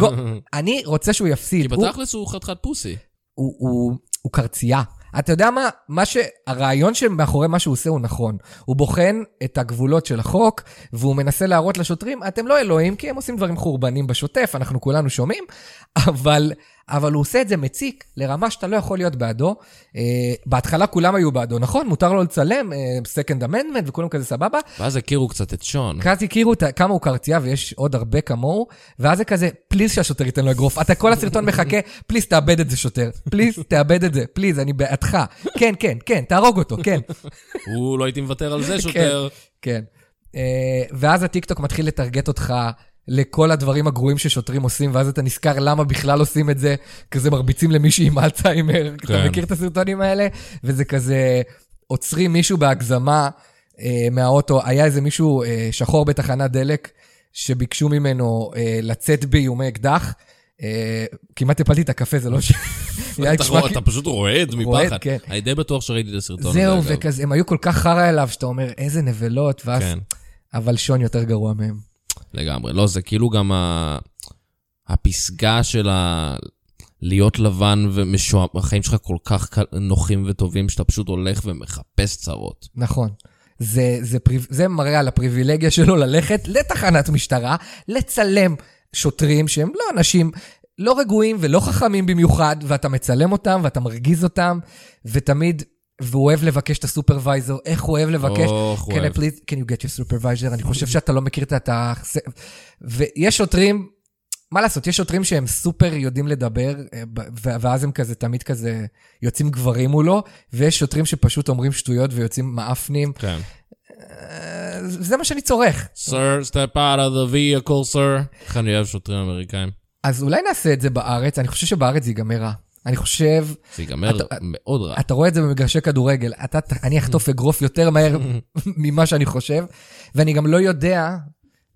גו- אני רוצה שהוא כי יפסיד. הוא- בתכלס הוא חתיכת pussy. הוא, הוא, הוא קרצייה. אתה יודע מה? מה ש... הרעיון שמאחורי מה שהוא עושה הוא נכון. הוא בוחן את הגבולות של החוק, והוא מנסה להראות לשוטרים, אתם לא אלוהים, כי הם עושים דברים חורבנים בשוטף, אנחנו כולנו שומעים, אבל, אבל הוא עושה את זה מציק לרמה שאתה לא יכול להיות בעדו. Uh, בהתחלה כולם היו בעדו, נכון? מותר לו לצלם, uh, second amendment וכולם כזה סבבה. ואז הכירו קצת את שון. כי אז הכירו את כמה הוא קרצייה, ויש עוד הרבה כמוהו, ואז זה כזה, please שהשוטר ייתן לו אגרוף. אתה כל הסרטון מחכה, please תאבד את זה שוטר. please תאבד את זה, please, אני בעדך. כן, כן, כן, תהרוג אותו, כן. הוא לא הייתי מוותר על זה, שוטר. כן. אה, ואז הטיקטוק מתחיל לטרגט אותך לכל הדברים הגרועים ששוטרים עושים, ואז אתה נזכר למה בכלל עושים את זה, כזה מרביצים למישהי עם אלצהיימר, אתה כן. מכיר את הסרטונים האלה? וזה כזה, עוצרים מישהו בהגזמה אה, מהאוטו, היה איזה מישהו אה, שחור בתחנת דלק, שביקשו ממנו אה, לצאת באיומי אקדח. אה, כמעט הפלתי את הקפה, זה לא ש... אתה רואה- אתה פשוט רועד רועד, מפחד. כן. אני די בטוח שראיתי את הסרטון הזה. זהו. וכזה, הם היו כל כך חרא אליו, שאתה אומר, איזה נבלות, ואז... כן. אבל שון יותר גרוע מהם. לגמרי. לא, זה כאילו גם ה... הפסגה של ה... להיות לבן ומשועמם, החיים שלך כל כך נוחים וטובים, שאתה פשוט הולך ומחפש צרות. נכון. זה, זה, פריב... זה מראה על הפריבילגיה שלו ללכת לתחנת משטרה, לצלם שוטרים שהם לא אנשים לא רגועים ולא חכמים במיוחד, ואתה מצלם אותם ואתה מרגיז אותם, ותמיד והוא אוהב לבקש את הסופרוויזור, איך הוא אוהב לבקש, אוח, can I אוהב. please, can you get your supervisor? אני חושב שאתה לא מכיר את ה... ויש שוטרים, מה לעשות, יש שוטרים שהם סופר יודעים לדבר, אה, ואז הם כזה, תמיד כזה, יוצאים גברים מולו, ויש שוטרים שפשוט אומרים שטויות ויוצאים מאפנים. כן. אה, זה מה שאני צורך. Sir, step out of the vehicle, sir. איך אני אוהב שוטרים אמריקאים. אז אולי נעשה את זה בארץ, אני חושב שבארץ זה ייגמר רע. אני חושב, זה ייגמר מאוד רע. אתה רואה את זה במגרשי כדורגל, אתה, אני אחטוף אגרוף יותר מהר ממה שאני חושב, ואני גם לא יודע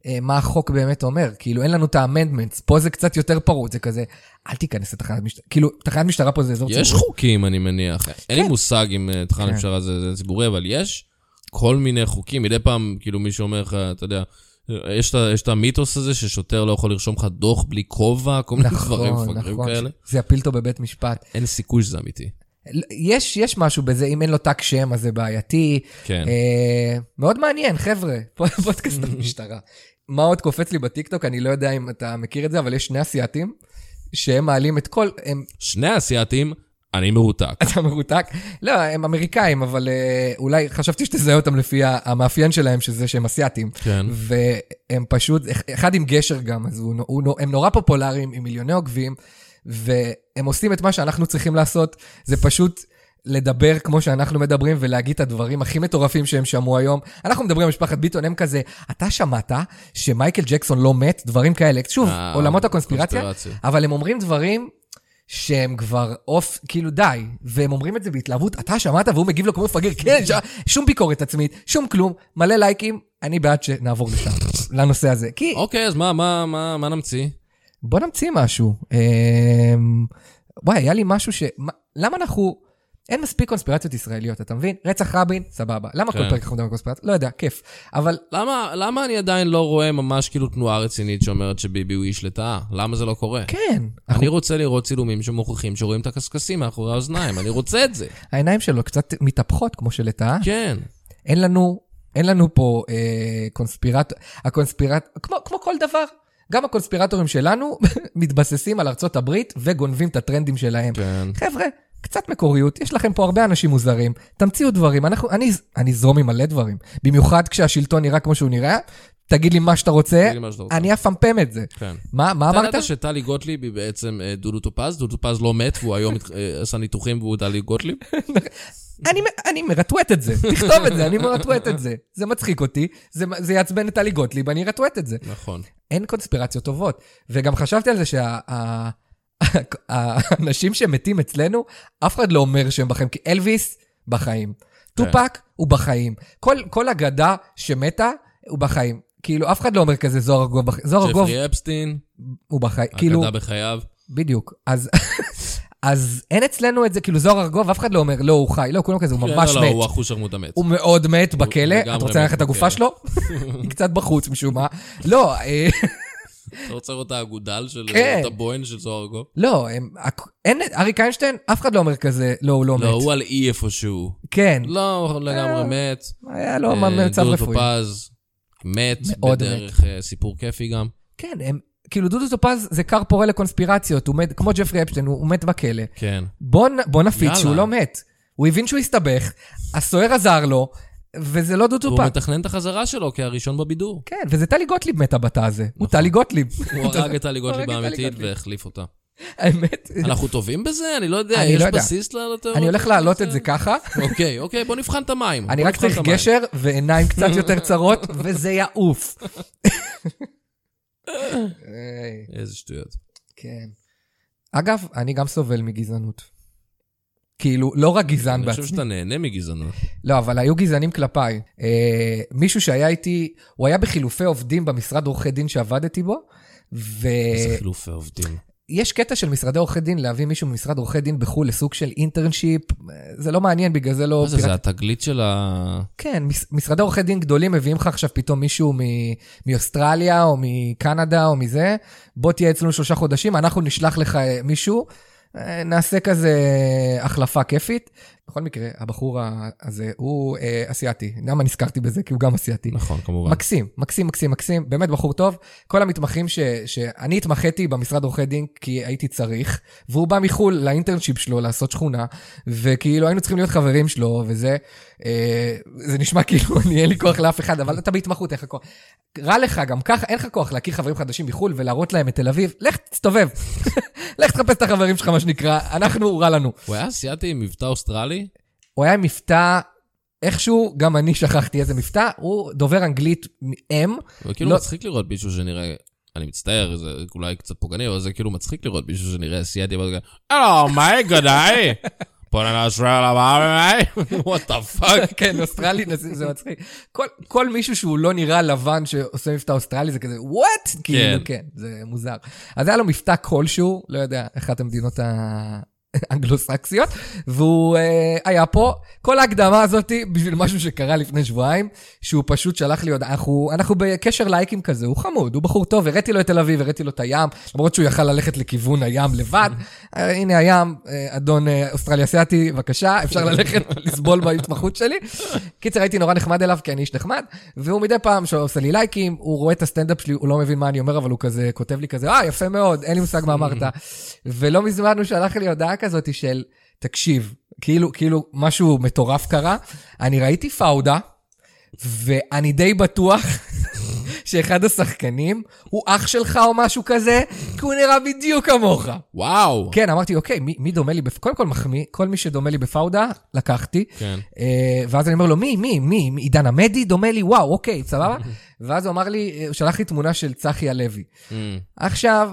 אה, מה החוק באמת אומר, כאילו אין לנו את האמנדמנטס, פה זה קצת יותר פרוט, זה כזה, אל תיכנס לתחנת משטרה, כאילו, תחנת משטרה פה זה אזור יש חוקים, אני מניח. אין לי כן. מושג אם אה, תחנת כן. משטרה זה זה ציבורי, אבל יש כל מיני חוקים. מדי פעם, כאילו מישהו אומר לך, אתה יודע, יש את המיתוס הזה ששוטר לא יכול לרשום לך דוח בלי כובע, כל מיני דברים נכון, מפגרים נכון, כאלה. זה יפיל אותו בבית משפט. אין סיכוי שזה אמיתי. יש, יש משהו בזה, אם אין לו טאק שם אז זה בעייתי. כן. אה, מאוד מעניין, חבר'ה, פודקאסט על משטרה. מה עוד קופץ לי בטיקטוק, אני לא יודע אם אתה מכיר את זה, אבל יש שני אסייתים, שהם מעלים את כל, הם, שני האסייתים, אני מרותק. אתה מרותק? לא, הם אמריקאים, אבל אה, אולי חשבתי שתזהה אותם לפי המאפיין שלהם, שזה שהם אסייתים. כן. והם פשוט, אחד עם גשר גם, אז הוא, הוא, הם נורא פופולריים, עם מיליוני עוקבים, והם עושים את מה שאנחנו צריכים לעשות, זה פשוט לדבר כמו שאנחנו מדברים ולהגיד את הדברים הכי מטורפים שהם שמעו היום. אנחנו מדברים על משפחת ביטון, הם כזה, אתה שמעת שמייקל ג'קסון לא מת? דברים כאלה. שוב, אה, עולמות הקונספירציה, קונספירציה. אבל הם אומרים דברים שהם כבר אוף, כאילו די, והם אומרים את זה בהתלהבות, אתה שמעת? והוא מגיב לו כמו מפגר, כן, ש... שום ביקורת עצמית, שום כלום, מלא לייקים, אני בעד שנעבור לשם, לנושא הזה. כי אוקיי, אז מה, מה, מה, מה נמציא? בוא נמציא משהו. אמ, וואי, היה לי משהו ש... מה- למה אנחנו... אין מספיק קונספירציות ישראליות, אתה מבין? רצח רבין, סבבה. למה כל כן. פרק אנחנו מדברים על קונספירציות? לא יודע, כיף. אבל למה, למה אני עדיין לא רואה ממש כאילו תנועה רצינית שאומרת שביבי הוא איש לטאה? למה זה לא קורה? כן, אני רוצה לראות צילומים שמוכיחים שרואים את הקשקשים מאחורי האוזניים, אני רוצה את זה. העיניים שלו קצת מתהפכות, כמו שלטאה. כן. אין לנו, אין לנו פה אה, קונספירט... הקונספירט... כמו, כמו כל דבר. גם הקונספירטורים שלנו מתבססים על ארצות הברית וגונבים את הטרנדים שלהם. כן. חבר'ה, קצת מקוריות, יש לכם פה הרבה אנשים מוזרים, תמציאו דברים, אנחנו, אני, אני אזרום עם מלא דברים. במיוחד כשהשלטון נראה כמו שהוא נראה, תגיד לי מה שאתה רוצה, מה שאתה רוצה. אני אפמפם את זה. כן. מה, מה אתה אמרת? ידעת שטלי גוטליב היא בעצם אה, דודו טופז? דודו טופז לא מת, והוא היום אה, עשה ניתוחים והוא טלי גוטליב? אני, אני מרטווט את זה, תכתוב את זה, אני מרטווט את זה. זה מצחיק אותי, זה, זה יעצבן את טלי גוטליב, אני ארטווט את זה. נכון. אין קונספירציות טובות. וגם חשבתי על זה שהאנשים שמתים אצלנו, אף אחד לא אומר שהם בחיים, כי אלוויס בחיים. טופק הוא בחיים. כל, כל אגדה שמתה, הוא בחיים. כאילו, אף אחד לא אומר כזה זוהר ארגוב בחיים. זוהר ארגוב ג'פרי אפסטין, הוא בחיים. כאילו, אגדה בחייו. בדיוק. אז... אז אין אצלנו את זה, כאילו זוהר ארגוב, אף אחד לא אומר, לא, הוא חי, לא, כולם כזה, הוא כן, ממש לא, לא, מת. הוא אחוז שרמוט המת. הוא מאוד מת בכלא, אתה רוצה מת ללכת את הגופה. שלו? היא קצת בחוץ משום מה. לא, אה, אתה רוצה לראות את האגודל של כן. את הבוהן של זוהר ארגוב? לא, הם- אין, אריק איינשטיין, אף אחד לא אומר כזה, לא, הוא לא לא, מת. הוא על אי איפשהו. כן, לא, לגמרי מת. היה לו אה, מצב דודו רפואי. טופז, מת, בדרך אה, סיפור כיפי גם. כן, הם, כאילו דודו טופז זה כר פורה לקונספירציות, הוא מת, כמו ג'פרי אפשטיין, הוא, הוא מת בכלא. כן. בוא, נפיץ. שהוא לא מת. הוא הבין שהוא הסתבך, הסוהר עזר לו, וזה לא דודו הוא טופז. מתכנן את החזרה שלו כהראשון בבידור. כן, וזה טלי גוטליב מתה בתא הזה. הוא נכון. טלי גוטליב. הוא הרג את טלי גוטליב הוא הרג את טלי האמיתית גוטליב. והחליף אותה. האמת, אנחנו טובים בזה? אני לא יודע, אני יש לא. בסיס לתיאוריות? אני הולך להעלות את זה ככה, אוקיי, אוקיי, בוא נבחן את המים. אני רק צריך. גשר ועיניים קצת יותר צרות, וזה יעוף. איזה שטויות. כן. אגב, אני גם סובל מגזענות. כאילו, לא רק גזען אני בעצמי. חושב שאתה נהנה מגזענות. לא, אבל היו גזענים כלפיי. אה, מישהו שהיה איתי, הוא היה בחילופי עובדים במשרד עורכי דין שעבדתי בו, איזה חילופי עובדים. ויש קטע של משרדי עורכי דין להביא מישהו ממשרד עורכי דין בחו"ל לסוג של אינטרנשיפ, זה לא מעניין, בגלל זה לא... מה זה, פירט- זה התגלית של ה... כן, מש- משרדי עורכי דין גדולים מביאים לך עכשיו פתאום מישהו מ- מאוסטרליה או מקנדה או מזה, בוא תהיה אצלנו שלושה חודשים, אנחנו נשלח לך אה, מישהו, נעשה כזה החלפה כיפית. בכל מקרה, הבחור הזה הוא אה, אסיאתי. למה נזכרתי בזה? כי הוא גם אסיאתי. נכון, כמובן. מקסים, מקסים, מקסים, מקסים, באמת בחור טוב. כל המתמחים ש... שאני התמחיתי במשרד עורכי דין כי הייתי צריך, והוא בא מחו"ל לאינטרנשיפ שלו לעשות שכונה, וכאילו היינו צריכים להיות חברים שלו, וזה... אה, זה נשמע כאילו אני אין לי כוח לאף אחד, אבל אתה בהתמחות, אין לך כוח. רע לך גם ככה, אין לך כוח להכיר חברים חדשים מחו"ל ולהראות להם את תל אביב, לך תסתובב. לך תחפש את החברים שלך, מה שנקרא, אנחנו, רע לנו. הוא היה אסיאתי עם מבטא אוסטרלי? הוא היה עם מבטא, איכשהו, גם אני שכחתי איזה מבטא, הוא דובר אנגלית אם. וכאילו לא- מצחיק לראות מישהו שנראה... אני מצטער, זה אולי קצת פוגעני, אבל זה כאילו מצחיק לראות מישהו שנראה אסיאתי, אבל זה hello, mate, g'day? פונה אמר מי? what the fuck? כן, אוסטרלי, זה מצחיק. כל, כל מישהו שהוא לא נראה לבן שעושה מבטא אוסטרלי זה כזה, what? כאילו, כן, זה מוזר. אז היה לו מבטא כלשהו, לא יודע, אחת המדינות האנגלוסקסיות, והוא אה, היה פה. כל ההקדמה הזאת בשביל משהו שקרה לפני שבועיים, שהוא פשוט שלח לי עוד, אנחנו, אנחנו בקשר לייקים כזה, הוא חמוד, הוא בחור טוב, הראיתי לו את תל אביב, הראיתי לו את הים, למרות שהוא יכל ללכת לכיוון הים לבד. אה, הנה הים, אה, אדון אה, אוסטרלי אסיאתי, בבקשה, אפשר ללכת לסבול בהתמחות שלי. קיצר, הייתי נורא נחמד אליו, כי אני איש נחמד, והוא מדי פעם שעושה לי לייקים, הוא רואה את הסטנדאפ שלי, הוא לא מבין מה אני אומר, אבל הוא כזה כותב לי כזה, אה, יפה מאוד, אין לי מושג מה אמרת. ולא מזמן הוא שלח לי הודעה כזאת של, תקשיב, כאילו, כאילו משהו מטורף קרה, אני ראיתי פאודה, ואני די בטוח שאחד השחקנים הוא אח שלך או משהו כזה, כי הוא נראה בדיוק כמוך. וואו. כן, אמרתי, אוקיי, מי, מי דומה לי, בפ... קודם כל מחמיא, כל מי שדומה לי בפאודה, לקחתי. כן. אה, ואז אני אומר לו, מי, מי, מי, מי, עידן עמדי דומה לי, וואו, אוקיי, סבבה? ואז הוא אמר לי, הוא שלח לי תמונה של צחי הלוי. Mm. עכשיו,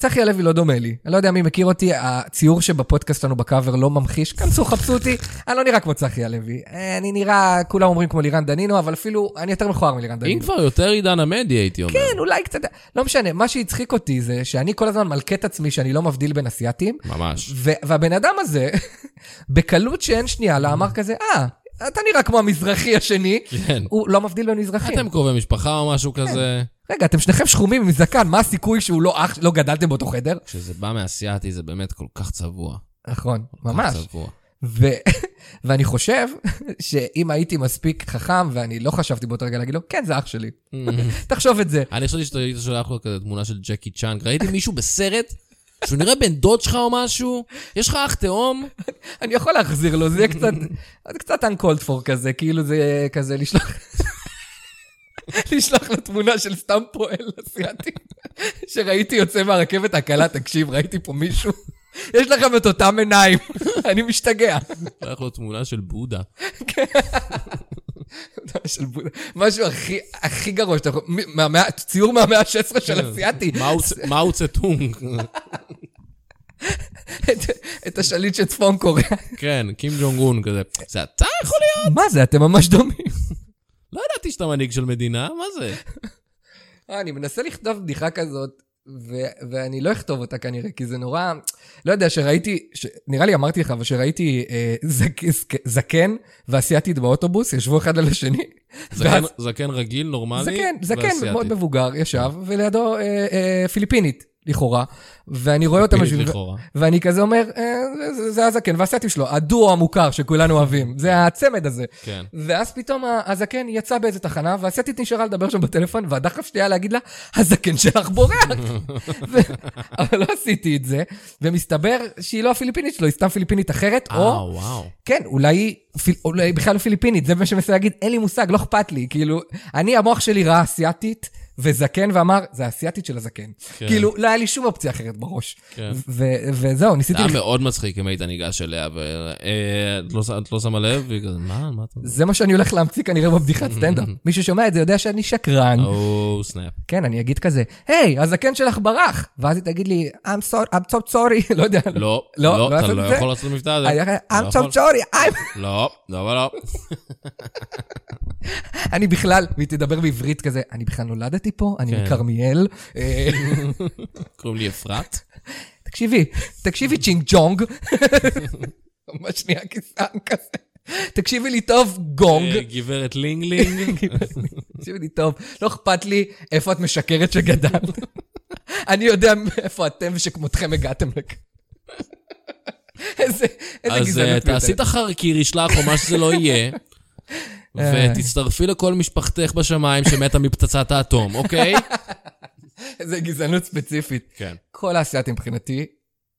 צחי הלוי לא דומה לי. אני לא יודע מי מכיר אותי, הציור שבפודקאסט שלנו בקאבר לא ממחיש. כנסו, חפשו אותי, אני לא נראה כמו צחי הלוי. אה, אני נראה, כולם אומרים כמו לירן דנינו, אבל אפילו, אני יותר מכוער מלירן אם דנינו. כבר יותר עידן עמדי, הייתי אומר. כן, אולי קצת, לא משנה, מה שהצחיק אותי זה שאני כל הזמן מלכה את עצמי שאני לא מבדיל בין אסיאתים, ממש. והבן אדם הזה, בקלות שאין שנייה לה, אמר כזה, אה, אתה נראה כמו המזרחי השני, כן. הוא לא מבדיל בין מזרחים. אתם קרובי משפחה או משהו כזה? רגע, אתם שניכם שחומים עם זקן, מה הסיכוי שהוא לא אח, לא גדלתם באותו חדר? כשזה בא מאסייתי זה באמת כל כך צבוע. נכון, כל כך ממש. צבוע. ו... ואני חושב שאם הייתי מספיק חכם, ואני לא חשבתי באותו רגע להגיד לו, כן, זה אח שלי. תחשוב את זה. אני חשבתי שאתה היית שולח לו כזה תמונה של ג'קי צ'אנג. ראיתי מישהו בסרט שהוא נראה בן דוד שלך או משהו? יש לך אח תאום? אני יכול להחזיר לו, זה יהיה קצת, קצת uncalled for כזה, כאילו זה כזה לשלוח... לשלוח לו תמונה של סתם פועל אסיאתי, שראיתי יוצא מהרכבת הקלה, תקשיב, ראיתי פה מישהו, יש לכם את אותם עיניים, אני משתגע. שלח לו תמונה של בודה. של בודה. משהו הכי, הכי גרוע שאתה יכול, מהמאה- ציור מהמאה ה-16 של אסיאתי, מאו צטונג. את השליט של צפון קוריאה. כן, קים ג'ונג און כזה. זה אתה יכול להיות? מה זה, אתם ממש דומים. לא ידעתי שאתה מנהיג של מדינה, מה זה? אה, אני מנסה לכתוב בדיחה כזאת, ו- ואני לא אכתוב אותה כנראה, כי זה נורא... לא יודע, שראיתי, ש- נראה לי אמרתי לך, אבל שראיתי אה, זק, זק, זקן ואסייתית באוטובוס, ישבו אחד על השני. זקן- ואז- זקן רגיל, נורמלי? זקן, זקן ואסייתי. מאוד מבוגר, ישב, ולידו אה, אה, פיליפינית, לכאורה, ואני רואה אותם לכאורה. ואני כזה אומר, אה, זה, זה הזקן, והסייתי שלו, הדואו המוכר שכולנו אוהבים, זה הצמד הזה. כן. ואז פתאום הזקן יצא באיזה תחנה, והאסייתית נשארה לדבר שם בטלפון, והדחף שלי היה להגיד לה, הזקן שלך בורח. ו... אבל לא עשיתי את זה, ומסתבר שהיא לא הפיליפינית שלו, היא סתם פיליפינית אחרת, אה, או, וואו. כן, אולי היא פיל... אולי בכלל לא פיליפינית, זה מה שמנסה להגיד, אין לי מושג, לא אכפת לי. כאילו, אני, המוח שלי ראה אסיאתית וזקן ואמר, זה האסיאתית של הזקן. כן. כאילו, לא היה לי שום אופציה אחרת בראש. כן. וזהו, זה ניסיתי... היה לח- מאוד מצחיק אם היית ניגש אליה, ואת לא ש- את לא שמה לב, והיא כזה, מה, מה אתה... זה מה שאני הולך להמציא כנראה בבדיחת סטנדאפ. מי ששומע את זה יודע שאני שקרן. oh, snap. כן, אני אגיד כזה, היי, הזקן שלך ברח. ואז היא תגיד לי, I'm sorry, I'm so sorry, לא יודע. לא, לא, לא, לא אתה לא זה? יכול לעשות מבטא הזה. לא I'm יכול. so sorry, I'm... לא, לא ולא. אני בכלל, והיא תדבר בעברית כזה, אני בכלל נולדתי פה, אני כן. מכרמיאל. אה, קוראים לי אפרת. תקשיבי, תקשיבי צ'ינג צ'ונג. ממש נהיה כיסן כזה. תקשיבי לי טוב, גונג. אה, גברת לינג לינג. תקשיבי לי טוב, לא אכפת לי איפה את משקרת שגדלת. אני יודע איפה אתם ושכמותכם הגעתם לכאן. איזה אז גזענות. אה, תעשי את החרקיר, ישלח או מה שזה לא יהיה, ותצטרפי לכל משפחתך בשמיים שמתה מפצצת האטום, אוקיי? איזה גזענות ספציפית. כן. כל האסייתים מבחינתי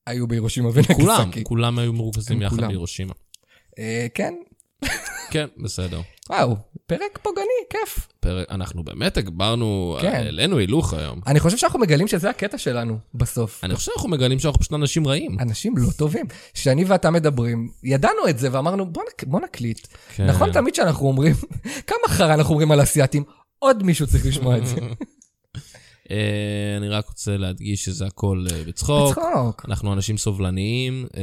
היו בהירושימה ונגסקי. כולם, כולם היו מרוכזים יחד כולם. בהירושימה. אה, כן, כן, בסדר. וואו, פרק פוגעני, כיף. פרק, אנחנו באמת הגברנו, כן. העלינו הילוך היום. אני חושב שאנחנו מגלים שזה הקטע שלנו בסוף. אני חושב שאנחנו מגלים שאנחנו פשוט אנשים רעים. אנשים לא טובים. כשאני ואתה מדברים, ידענו את זה ואמרנו, בוא, נק... בוא נקליט. כן. נכון תמיד שאנחנו אומרים, כמה חרא אנחנו אומרים על אסייתים, עוד מישהו צריך לשמוע את זה. אה, אני רק רוצה להדגיש שזה הכל אה, בצחוק. בצחוק. אנחנו אנשים סובלניים, אה,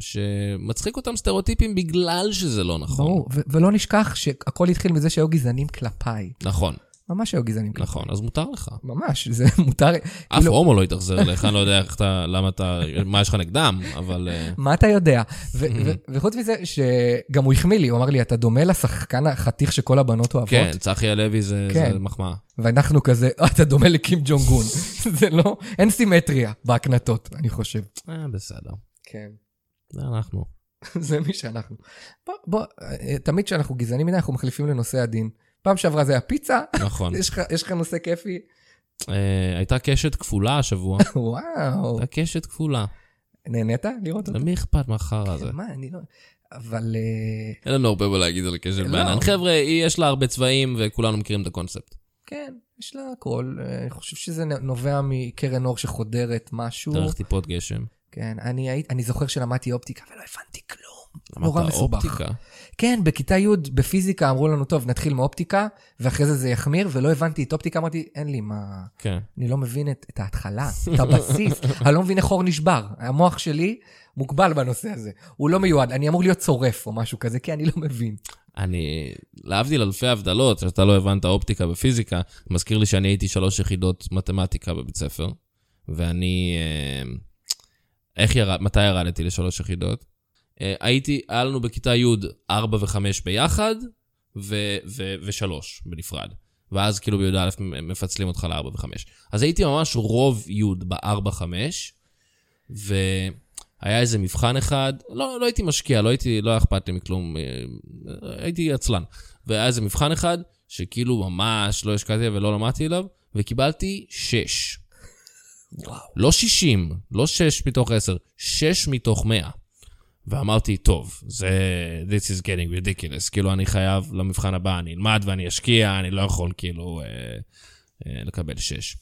שמצחיק אותם סטריאוטיפים בגלל שזה לא נכון. ברור, ולא נשכח שהכל התחיל מזה שהיו גזענים כלפיי. נכון, ממש היו גזענים. נכון, אז מותר לך. ממש, זה מותר. אף כאילו, הומו לא יתאכזר אליך, אני לא יודע איך אתה, למה אתה, מה יש לך נגדם, אבל... אה, מה אתה יודע? ו- וחוץ מזה, שגם הוא החמיא לי, הוא אמר לי, אתה דומה לשחקן החתיך שכל הבנות אוהבות. כן, צחי הלוי זה כן. מחמאה. ואנחנו כזה, "אה, אתה דומה לקים ג'ונג גון. זה לא, אין סימטריה בהקנטות, אני חושב. אה, בסדר. כן. זה אנחנו. זה מי שאנחנו. בוא, בוא, תמיד כשאנחנו גזענים מדי, אנחנו מחליפים לנושא הדין. פעם שעברה זה היה פיצה, נכון. יש לך- נושא כיפי? אה, הייתה קשת כפולה השבוע. וואו. הייתה קשת כפולה. נהנית לראות אותו? למי אכפת מהחרא הזה? מה, אני לא... אבל... אה, אין לנו הרבה מה להגיד על קשת לא. בענן. חבר'ה, יש לה הרבה צבעים וכולנו מכירים את הקונספט. כן, יש לה הכל. אה, אני חושב שזה נובע מקרן אור שחודרת משהו. דרך טיפות גשם. כן, אני זוכר שלמדתי אופטיקה ולא הבנתי כלום. נורא מסובך. אופטיקה. כן, בכיתה י' בפיזיקה אמרו לנו, טוב, נתחיל מאופטיקה, ואחרי זה זה יחמיר, ולא הבנתי את אופטיקה, אמרתי, אין לי מה... כן. אני לא מבין את, את ההתחלה, את הבסיס. אני לא מבין איך אור נשבר. המוח שלי מוגבל בנושא הזה. הוא לא מיועד, אני אמור להיות צורף או משהו כזה, כי אני לא מבין. אני, להבדיל אלפי הבדלות, שאתה לא הבנת אופטיקה בפיזיקה, מזכיר לי שאני הייתי שלוש יחידות מתמטיקה בבית ספר, ואני... אה, איך ירד, מתי ירדתי לשלוש יחידות? אה, הייתי, היה לנו בכיתה י' 4 ו-5 ביחד, ו- ו- ושלוש בנפרד. ואז כאילו בי"א מפצלים אותך ל-4 ו-5. אז הייתי ממש רוב י' ב-4-5, והיה איזה מבחן אחד, לא, לא הייתי משקיע, לא הייתי, לא היה אכפת לי מכלום, אה, הייתי עצלן. והיה איזה מבחן אחד, שכאילו ממש לא השקעתי ולא למדתי אליו, וקיבלתי 6. וואו. לא 60, לא 6 מתוך 10, 6 מתוך 100. ואמרתי, טוב, זה... This is getting ridiculous. כאילו, אני חייב למבחן הבא, אני אלמד ואני אשקיע, אני לא יכול כאילו אה, אה, לקבל 6.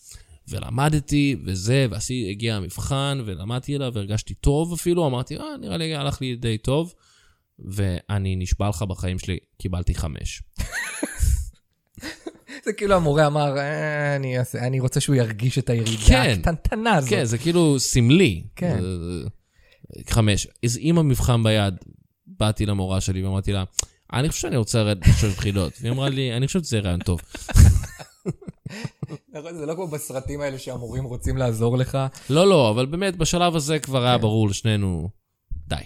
ולמדתי, וזה, והגיע המבחן, ולמדתי אליו, והרגשתי טוב אפילו, אמרתי, אה, נראה לי הלך לי די טוב. ואני נשבע לך בחיים שלי, קיבלתי 5. זה כאילו המורה אמר, "אה, אני, אני רוצה שהוא ירגיש את הירידה כן. הקטנטנה הזאת. כן, זה כאילו סמלי. כן. זה- חמש. אז עם המבחן ביד, באתי למורה שלי ואמרתי לה, אני חושב שאני רוצה לרדת בשש יחידות. והיא אמרה לי, אני חושבת שזה רעיון טוב. נכון, זה לא כמו בסרטים האלה שהמורים רוצים לעזור לך. לא, לא, אבל באמת, בשלב הזה כבר היה כן. ברור לשנינו, די.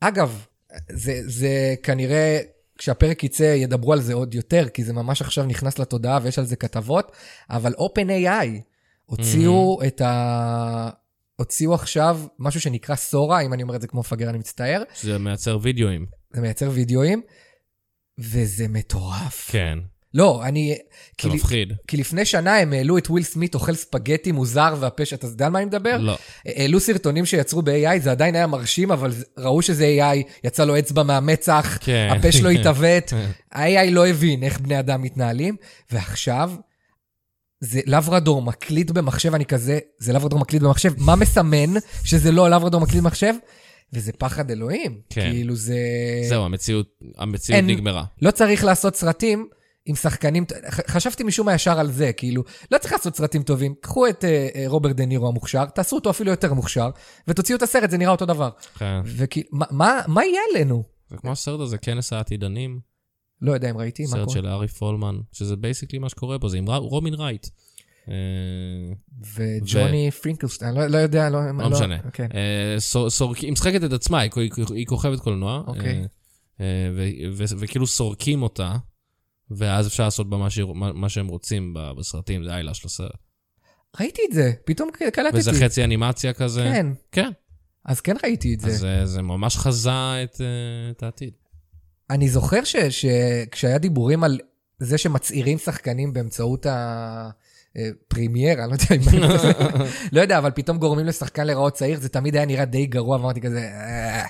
אגב, זה, זה כנראה, כשהפרק יצא ידברו על זה עוד יותר, כי זה ממש עכשיו נכנס לתודעה ויש על זה כתבות, אבל OpenAI הוציאו את ה... הוציאו עכשיו משהו שנקרא סורה, אם אני אומר את זה כמו מפגר אני מצטער, שזה מייצר וידאוים. זה מייצר וידאוים, וזה מטורף. כן, לא, אני... זה מפחיד. כי לפני שנה הם העלו את וויל סמית אוכל ספגטי מוזר והפה, אתה יודע על מה אני מדבר? לא. העלו סרטונים שיצרו ב-AI, זה עדיין היה מרשים, אבל זה- ראו שזה AI, יצא לו אצבע מהמצח, כן. הפה שלו התעוות, ה-AI לא הבין איך בני אדם מתנהלים, ועכשיו זה לברדור מקליט במחשב, אני כזה, זה לברדור מקליט במחשב, מה מסמן שזה לא לברדור מקליט במחשב? וזה פחד אלוהים. כן. כאילו זה... זהו, המציאות, המציאות אין- נגמרה. לא צריך לעשות סרטים עם שחקנים, חשבתי משום מה ישר על זה, כאילו, לא צריך לעשות סרטים טובים, קחו את אה, אה, רוברט דה נירו המוכשר, תעשו אותו אפילו יותר מוכשר, ותוציאו את הסרט, זה נראה אותו דבר. כן. וכאילו, מה, מה, מה יהיה עלינו? זה כמו הסרט הזה, כנס העתידנים, לא יודע אם ראיתי, מה סרט קורה. של ארי פולמן, שזה basically מה שקורה פה, זה עם רומין רייט. אה, וג'וני פרינקלשטיין, לא, לא יודע, לא, לא משנה. כן. אה, היא משחקת את עצמה, היא כוכבת קולנוע. אוקיי. אה, ו- וכאילו סורקים אותה, ואז אפשר לעשות בה מה שהם רוצים בסרטים, זה העלילה של הסרט. ראיתי את זה, פתאום קלטתי. וזה חצי אנימציה כזה. כן. כן. אז כן ראיתי את זה. אז זה, ממש חזה את העתיד. אני זוכר שכשהיה דיבורים על זה שמצעירים שחקנים באמצעות ה Premiere, אני לא יודע אם... לא יודע, אבל פתאום גורמים לשחקן להיראות צעיר, זה תמיד היה נראה די גרוע, ואמרתי כזה, "אה,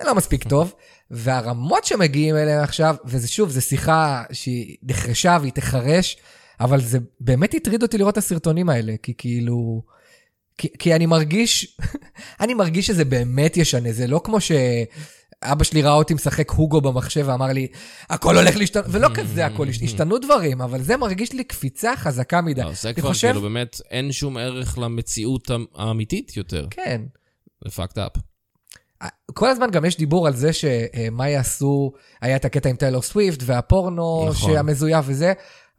זה לא מספיק טוב. והרמות שמגיעים אליהם עכשיו, וזה שוב, זו שיחה שהיא נחרשה והיא תחרש, אבל זה באמת הטריד אותי לראות את הסרטונים האלה, כי כאילו... כי, כי אני מרגיש, אני מרגיש שזה באמת ישנה, זה לא כמו שאבא שלי ראה אותי משחק הוגו במחשב ואמר לי, הכל הולך להשתנות, ולא כזה הכל, הש- השתנו דברים, אבל זה מרגיש לי קפיצה חזקה מדי. לא, זה כבר חושב- כאילו באמת אין שום ערך למציאות האמיתית יותר. כן. זה fucked up. כל הזמן גם יש דיבור על זה שמה יעשו, היה את הקטע עם טיילור סוויפט והפורנו נכון. שהמזויף וזה,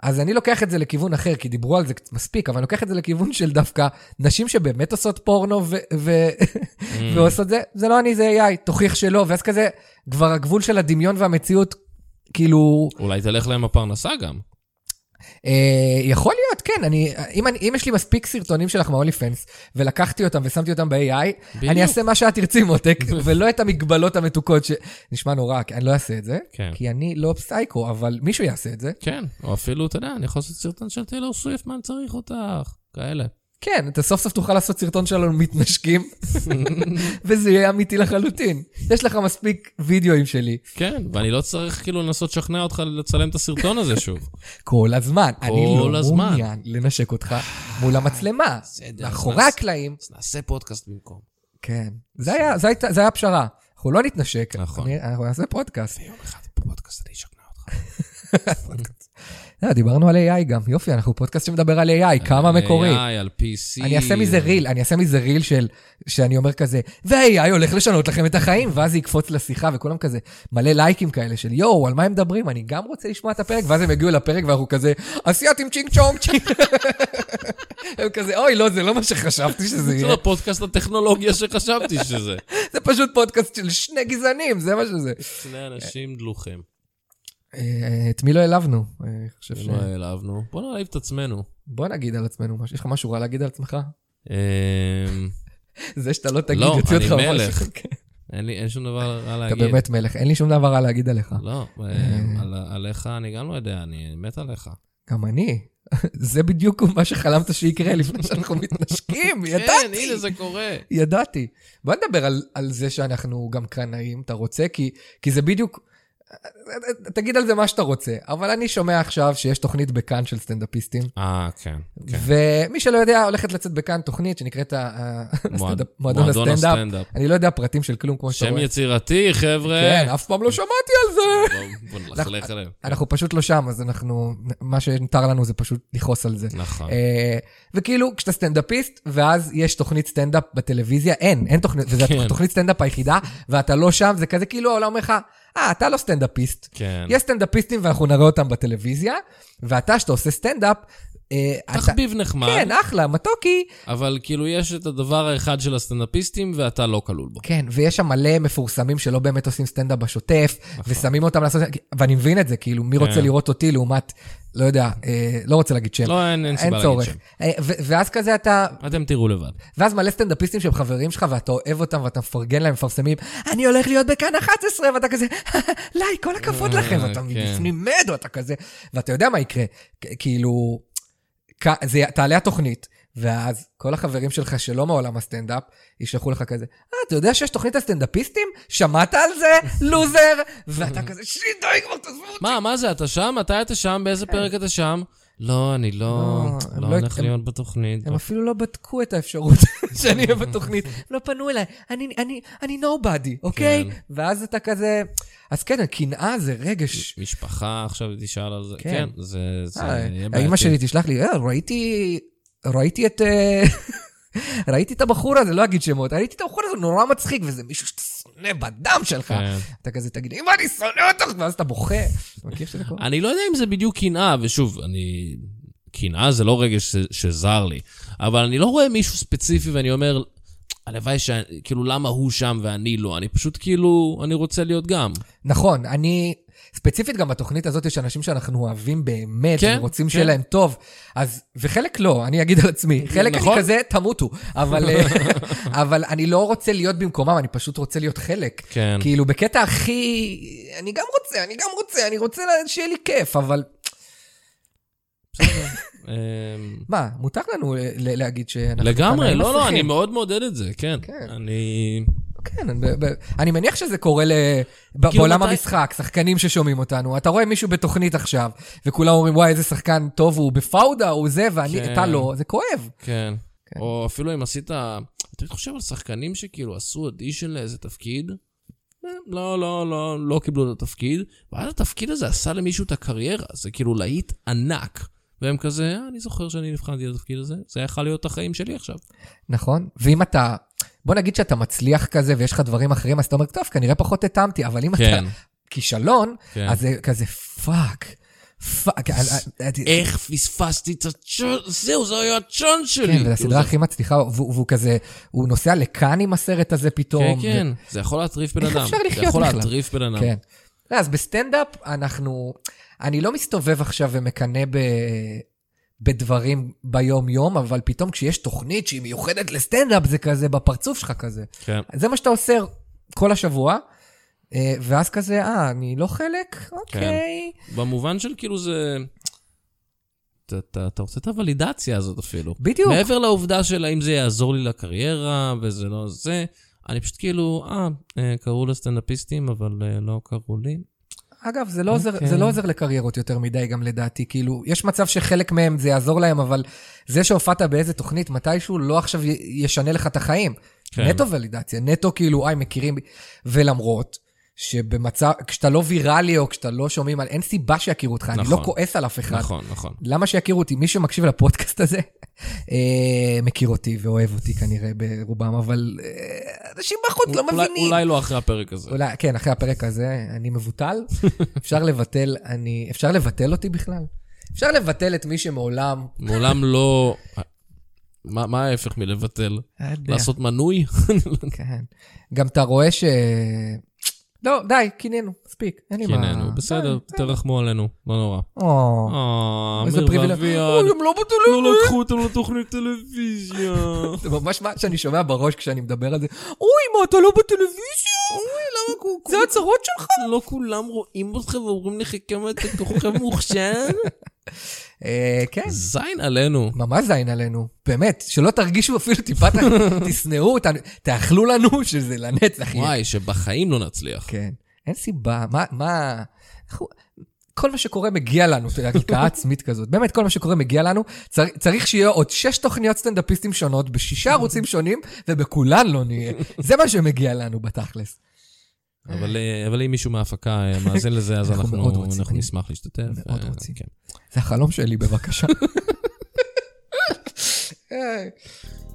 אז אני לוקח את זה לכיוון אחר, כי דיברו על זה מספיק, אבל אני לוקח את זה לכיוון של דווקא נשים שבאמת עושות פורנו ו- ו- Mm. ועושות זה, זה לא אני, זה AI, תוכיח שלא, ואז כזה, כבר הגבול של הדמיון והמציאות, כאילו, אולי תלך להם הפרנסה גם. אה, יכול להיות, כן, אני, אם, אני, אם יש לי מספיק סרטונים שלך מהולי פנס, ולקחתי אותם ושמתי אותם ב-AI, בדיוק. אני אעשה מה שאת תרצי, מותק, ולא את המגבלות המתוקות, שנשמע נורא, כי אני לא אעשה את זה, כן. כי אני לא פסייקו, אבל מישהו יעשה את זה. כן, או אפילו, אתה יודע, אני יכול לעשות סרטון של טיילור סוויפט, מה אני צריך אותך? כאלה. כן, אתה סוף סוף תוכל לעשות סרטון שלנו מתנשקים, וזה יהיה אמיתי לחלוטין. יש לך מספיק וידאוים שלי, כן, ואני לא צריך כאילו לנסות לשכנע אותך לצלם את הסרטון הזה שוב. כל הזמן. אני לא הזמן. מעוניין לנשק אותך מול המצלמה, בסדר, מאחורי הקלעים. אז נעשה פודקאסט במקום. כן, זה היה, הפשרה. אנחנו לא נתנשק, נכון. אנחנו נעשה פודקאסט. ויום אחד בפודקאסט אני אשכנע אותך. אה, דיברנו על AI גם, יופי, אנחנו פודקאסט שמדבר על AI, כמה מקורי. AI, על PC. אני אעשה מזה ריל, אני אעשה מזה ריל של, שאני אומר כזה, וה-AI הולך לשנות לכם את החיים, ואז זה יקפוץ לשיחה, וכולם כזה, מלא לייקים כאלה של יואו, על מה הם מדברים? אני גם רוצה לשמוע את הפרק, ואז הם יגיעו לפרק ואנחנו כזה, אסיאתים צ'ינג צ'ונג צ'ינג. הם כזה, אוי, לא, זה לא מה שחשבתי שזה זה יהיה. לא פודקאסט הטכנולוגיה שחשבתי שזה. זה פשוט פודקאסט של שני גזענים, זה מה שזה. שני אנשים דלוחים. אה, את מי לא העלבנו? אה, אני חושב ש... לא העלבנו. בוא נעליב את עצמנו. בוא נגיד על עצמנו משהו. יש לך משהו רע להגיד על עצמך? אמ, זה שאתה לא תגיד, לא, יוציא אני אותך ממש. מלך. כן. אין לי, אין שום דבר רע אתה להגיד. באמת מלך, אין לי שום דבר רע להגיד עליך. לא, על- עליך אני גם לא יודע, אני מת עליך. גם אני. זה בדיוק מה שחלמת שיקרה לפני שאנחנו מתנשקים, כן, ידעתי. הנה זה קורה. ידעתי. בוא נדבר על, זה שאנחנו גם קנאים, אתה רוצה? כי זה בדיוק... תגיד על זה מה שאתה רוצה, אבל אני שומע עכשיו שיש תוכנית בכאן של סטנדאפיסטים, אה, כן. כן. ומי שלא יודע, הולכת לצאת בכאן תוכנית שנקראת מועדון הסטנדאפ. אני לא יודע פרטים של כלום כמו שאתה שם רואה. יצירתי, חבר'ה. כן, אף פעם לא שמעתי על זה. בוא- בוא נלכלך עליהם. אנחנו פשוט לא שם, אז אנחנו, מה שנותר לנו זה פשוט לכעוס על זה. נכון. אה, וכאילו, כשאתה סטנדאפיסט, ואז יש תוכנית סטנדאפ בטלוויזיה, אין, אין תוכנית, וזו כן. התוכנית סטנדאפ היחידה, ואתה לא שם, זה כזה כאילו העולם אומר לך, אה, אתה לא סטנדאפיסט. כן. יש סטנדאפיסטים ואנחנו נראה אותם בטלוויזיה, ואתה, שאתה עושה סטנדאפ, אה, אתה... תחביב נחמד, כן, אחלה, מתוקי. אבל כאילו יש את הדבר האחד של הסטנדאפיסטים ואתה לא כלול בו. כן, ויש שם מלא מפורסמים שלא באמת עושים סטנדאפ בשוטף, ושמים אותם לעשות, ואני מבין את זה, כאילו, מי רוצה נכון. כן. לראות אותי לעומת, לא יודע, אה, לא רוצה להגיד שם. לא, אין אין סיבה אין להגיד צורך. שם. אה, ואז כזה אתה, אתם תראו לבד. ואז מלא סטנדאפיסטים שהם חברים שלך, ואתה אוהב אותם, ואתה מפרגן להם, מפרסמים, אני הולך להיות בכאן 11, ואתה כזה, לי, כל הכבוד אה, לכם, ואתה כן. מבפנים מת, ואתה כזה, ואתה יודע מה יקרה, כאילו, זה, תעלה התוכנית, ואז כל החברים שלך שלא מעולם הסטנדאפ, ישלחו לך כזה, אה, אתה יודע שיש תוכנית הסטנדאפיסטים? שמעת על זה? לוזר! ואתה כזה, שיט, די כבר, תעזבו אותי. מה, מה זה, אתה שם? מתי אתה שם? באיזה פרק אתה שם? לא, אני לא, לא, לא לא- הולך להיות בתוכנית. הם אפילו לא בדקו את האפשרות שאני אהיה בתוכנית. לא פנו אליי, אני, אני, אני nobody, אוקיי? כן. ואז אתה כזה... אז כן, קנאה זה רגש. משפחה עכשיו תשאל על זה. כן. כן, זה זה אה, האמא. שלי תשלח לי, "אה, ראיתי, ראיתי את... ראיתי את הבחור הזה, לא אגיד שמות, ראיתי את הבחור הזה, נורא מצחיק, וזה מישהו שאתה שונא בדם שלך. כן. אתה כזה תגיד, אמא, אני שונא אותך, ואז אתה בוכה. אני לא יודע אם זה בדיוק קנאה, ושוב, אני... קנאה זה לא רגש שזר לי, אבל אני לא רואה מישהו ספציפי ואני אומר, הלוואי ש... כאילו, למה הוא שם ואני לא? אני פשוט כאילו, אני רוצה להיות גם. נכון, אני... ספציפית גם בתוכנית הזאת יש אנשים שאנחנו אוהבים באמת, כן, ורוצים כן. שיהיה להם טוב. אז, וחלק לא, אני אגיד על עצמי. חלק נכון. אני כזה, תמותו. אבל, אה, אבל אני לא רוצה להיות במקומם, אני פשוט רוצה להיות חלק. כן. כאילו, בקטע הכי... אני גם רוצה, אני גם רוצה, אני רוצה שיהיה לי כיף, אבל אמ, מה, מותר לנו להגיד שאנחנו... לגמרי, לא, לא. אני מאוד מעודד את זה, כן. כן. אני... כן, אני מניח שזה קורה כאילו, בעולם המשחק, שחקנים ששומעים אותנו. אתה רואה מישהו בתוכנית עכשיו, וכולם אומרים, וואי, איזה שחקן טוב הוא בפאודה, הוא זה, ואני, כן. אתה לא, זה כואב. כן. כן. או אפילו אם עשית... אתה חושב על שחקנים שכאילו עשו אודישן לאיזה תפקיד? אה, לא, לא, לא, לא קיבלו את התפקיד, ואז התפקיד הזה עשה למישהו את הקריירה, זה כאילו להיט ענק. והם כזה, "אה, אני זוכר שאני נבחנתי לתפקיד הזה, זה יכול להיות החיים שלי עכשיו. נכון? ואם אתה... בוא נגיד שאתה מצליח כזה ויש לך דברים אחרים, אז אתה אומר, טוב, כנראה פחות התאמתי, אבל אם כן, אתה כישלון, כן. אז זה כזה fuck, fuck. איך פספסתי את הצ'אנס, זהו, זה היה הצ'אנס שלי. כן, זו כאילו, הסדרה זה- הכי מצליחה, והוא כזה, הוא נוסע לכאן עם הסרט הזה כן, פתאום. כן, זה יכול להטריף בן איך אדם. אפשר זה לחיות יכול בכלל? להטריף בן אדם. כן. לא, אז בסטנדאפ אנחנו... אני לא מסתובב עכשיו ומקנא ב... בדברים ביום-יום, אבל פתאום כשיש תוכנית שהיא מיוחדת לסטנדאפ, זה כזה בפרצוף שלך כזה. כן. זה מה שאתה עושה כל השבוע, אה, ואז כזה, אה, אני לא חלק? אוקיי. במובן של כאילו זה... אתה, אתה, אתה רוצה את הוולידציה הזאת אפילו. בדיוק. מעבר לעובדה של האם זה יעזור לי לקריירה וזה לא זה, אני פשוט כאילו, אה, אה, קראו לסטנדאפיסטים, אבל אה, לא קראו לי. אגב, זה לא, עוזר, אוקיי. זה לא עוזר לקריירות יותר מדי, גם לדעתי. כאילו, יש מצב שחלק מהם זה יעזור להם, אבל זה שהופעת באיזה תוכנית מתישהו, לא עכשיו ישנה לך את החיים. כן. נטו ולידציה, נטו כאילו, איי, מכירים. ולמרות שבמצב, כשאתה לא ויראלי או כשאתה לא שומעים על, אין סיבה שיכירו אותך, אני נכון. לא כועס על אף אחד. נכון, נכון. למה שיכירו אותי? מי שמקשיב לפודקאסט הזה, מכיר אותי ואוהב אותי כנראה ברובם, אבל אה, אנשים בחוץ לא מבינים. אולי לא אחרי הפרק הזה. אולי, כן, אחרי הפרק הזה, אני מבוטל. אפשר לבטל, אני... אפשר לבטל אותי בכלל? אפשר לבטל את מי שמעולם... מעולם לא... מה, מה ההפך מלבטל? יודע, לעשות מנוי? כן. גם אתה רואה ש... לא, די, קינאנו, מספיק, אין לי מה... קינאנו, בסדר, תרחמו עלינו, לא נורא. או, אה, איזה אמיר פריבילג... ואביעד, אוי, הם לא לא בטלוויזיה. לקחו אותם לתוכנית טלוויזיה. זה ממש מה שאני שומע בראש כשאני מדבר על זה. אוי, מה, אתה לא בטלוויזיה? אוי, למה כל זה הצהרות שלך? לא כולם רואים אתכם ואומרים לך כמה אתה כוכב מוכשר? אה, כן. זין עלינו. ממש זין עלינו, באמת, שלא תרגישו אפילו טיפה, תשנאו אותנו, תאכלו לנו שזה לנצח. וואי, שבחיים לא נצליח. כן, אין סיבה, מה, מה... כל מה שקורה מגיע לנו, הלקאה עצמית כזאת. באמת, כל מה שקורה מגיע לנו. צר, צריך שיהיה עוד שש תוכניות סטנדאפיסטים שונות, בשישה ערוצים שונים, ובכולן לא נהיה. זה מה שמגיע לנו בתכלס. אבל אה, אבל אם מישהו מההפקה אה, מאזין לזה, אז אנחנו אנחנו רוצים. אנחנו נשמח להשתתף. מאוד אה, רוצים. כן. זה החלום שלי, בבקשה.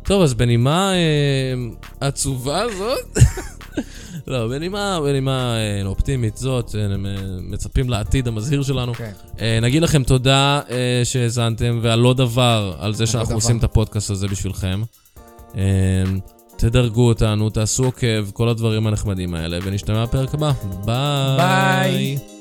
טוב, אז בנימה אה, עצובה זאת, לא, בנימה, בנימה אה, אופטימית זאת, אה, מצפים לעתיד המזהיר שלנו. כן. אה, נגיד לכם תודה אה, שהאזנתם, ועל לא דבר, על זה שאנחנו דבר. עושים את הפודקאסט הזה בשבילכם. אה, תדרגו אותנו, תעשו עוקב, כל הדברים הנחמדים האלה, ונשתמע בפרק הבא. ביי. ביי.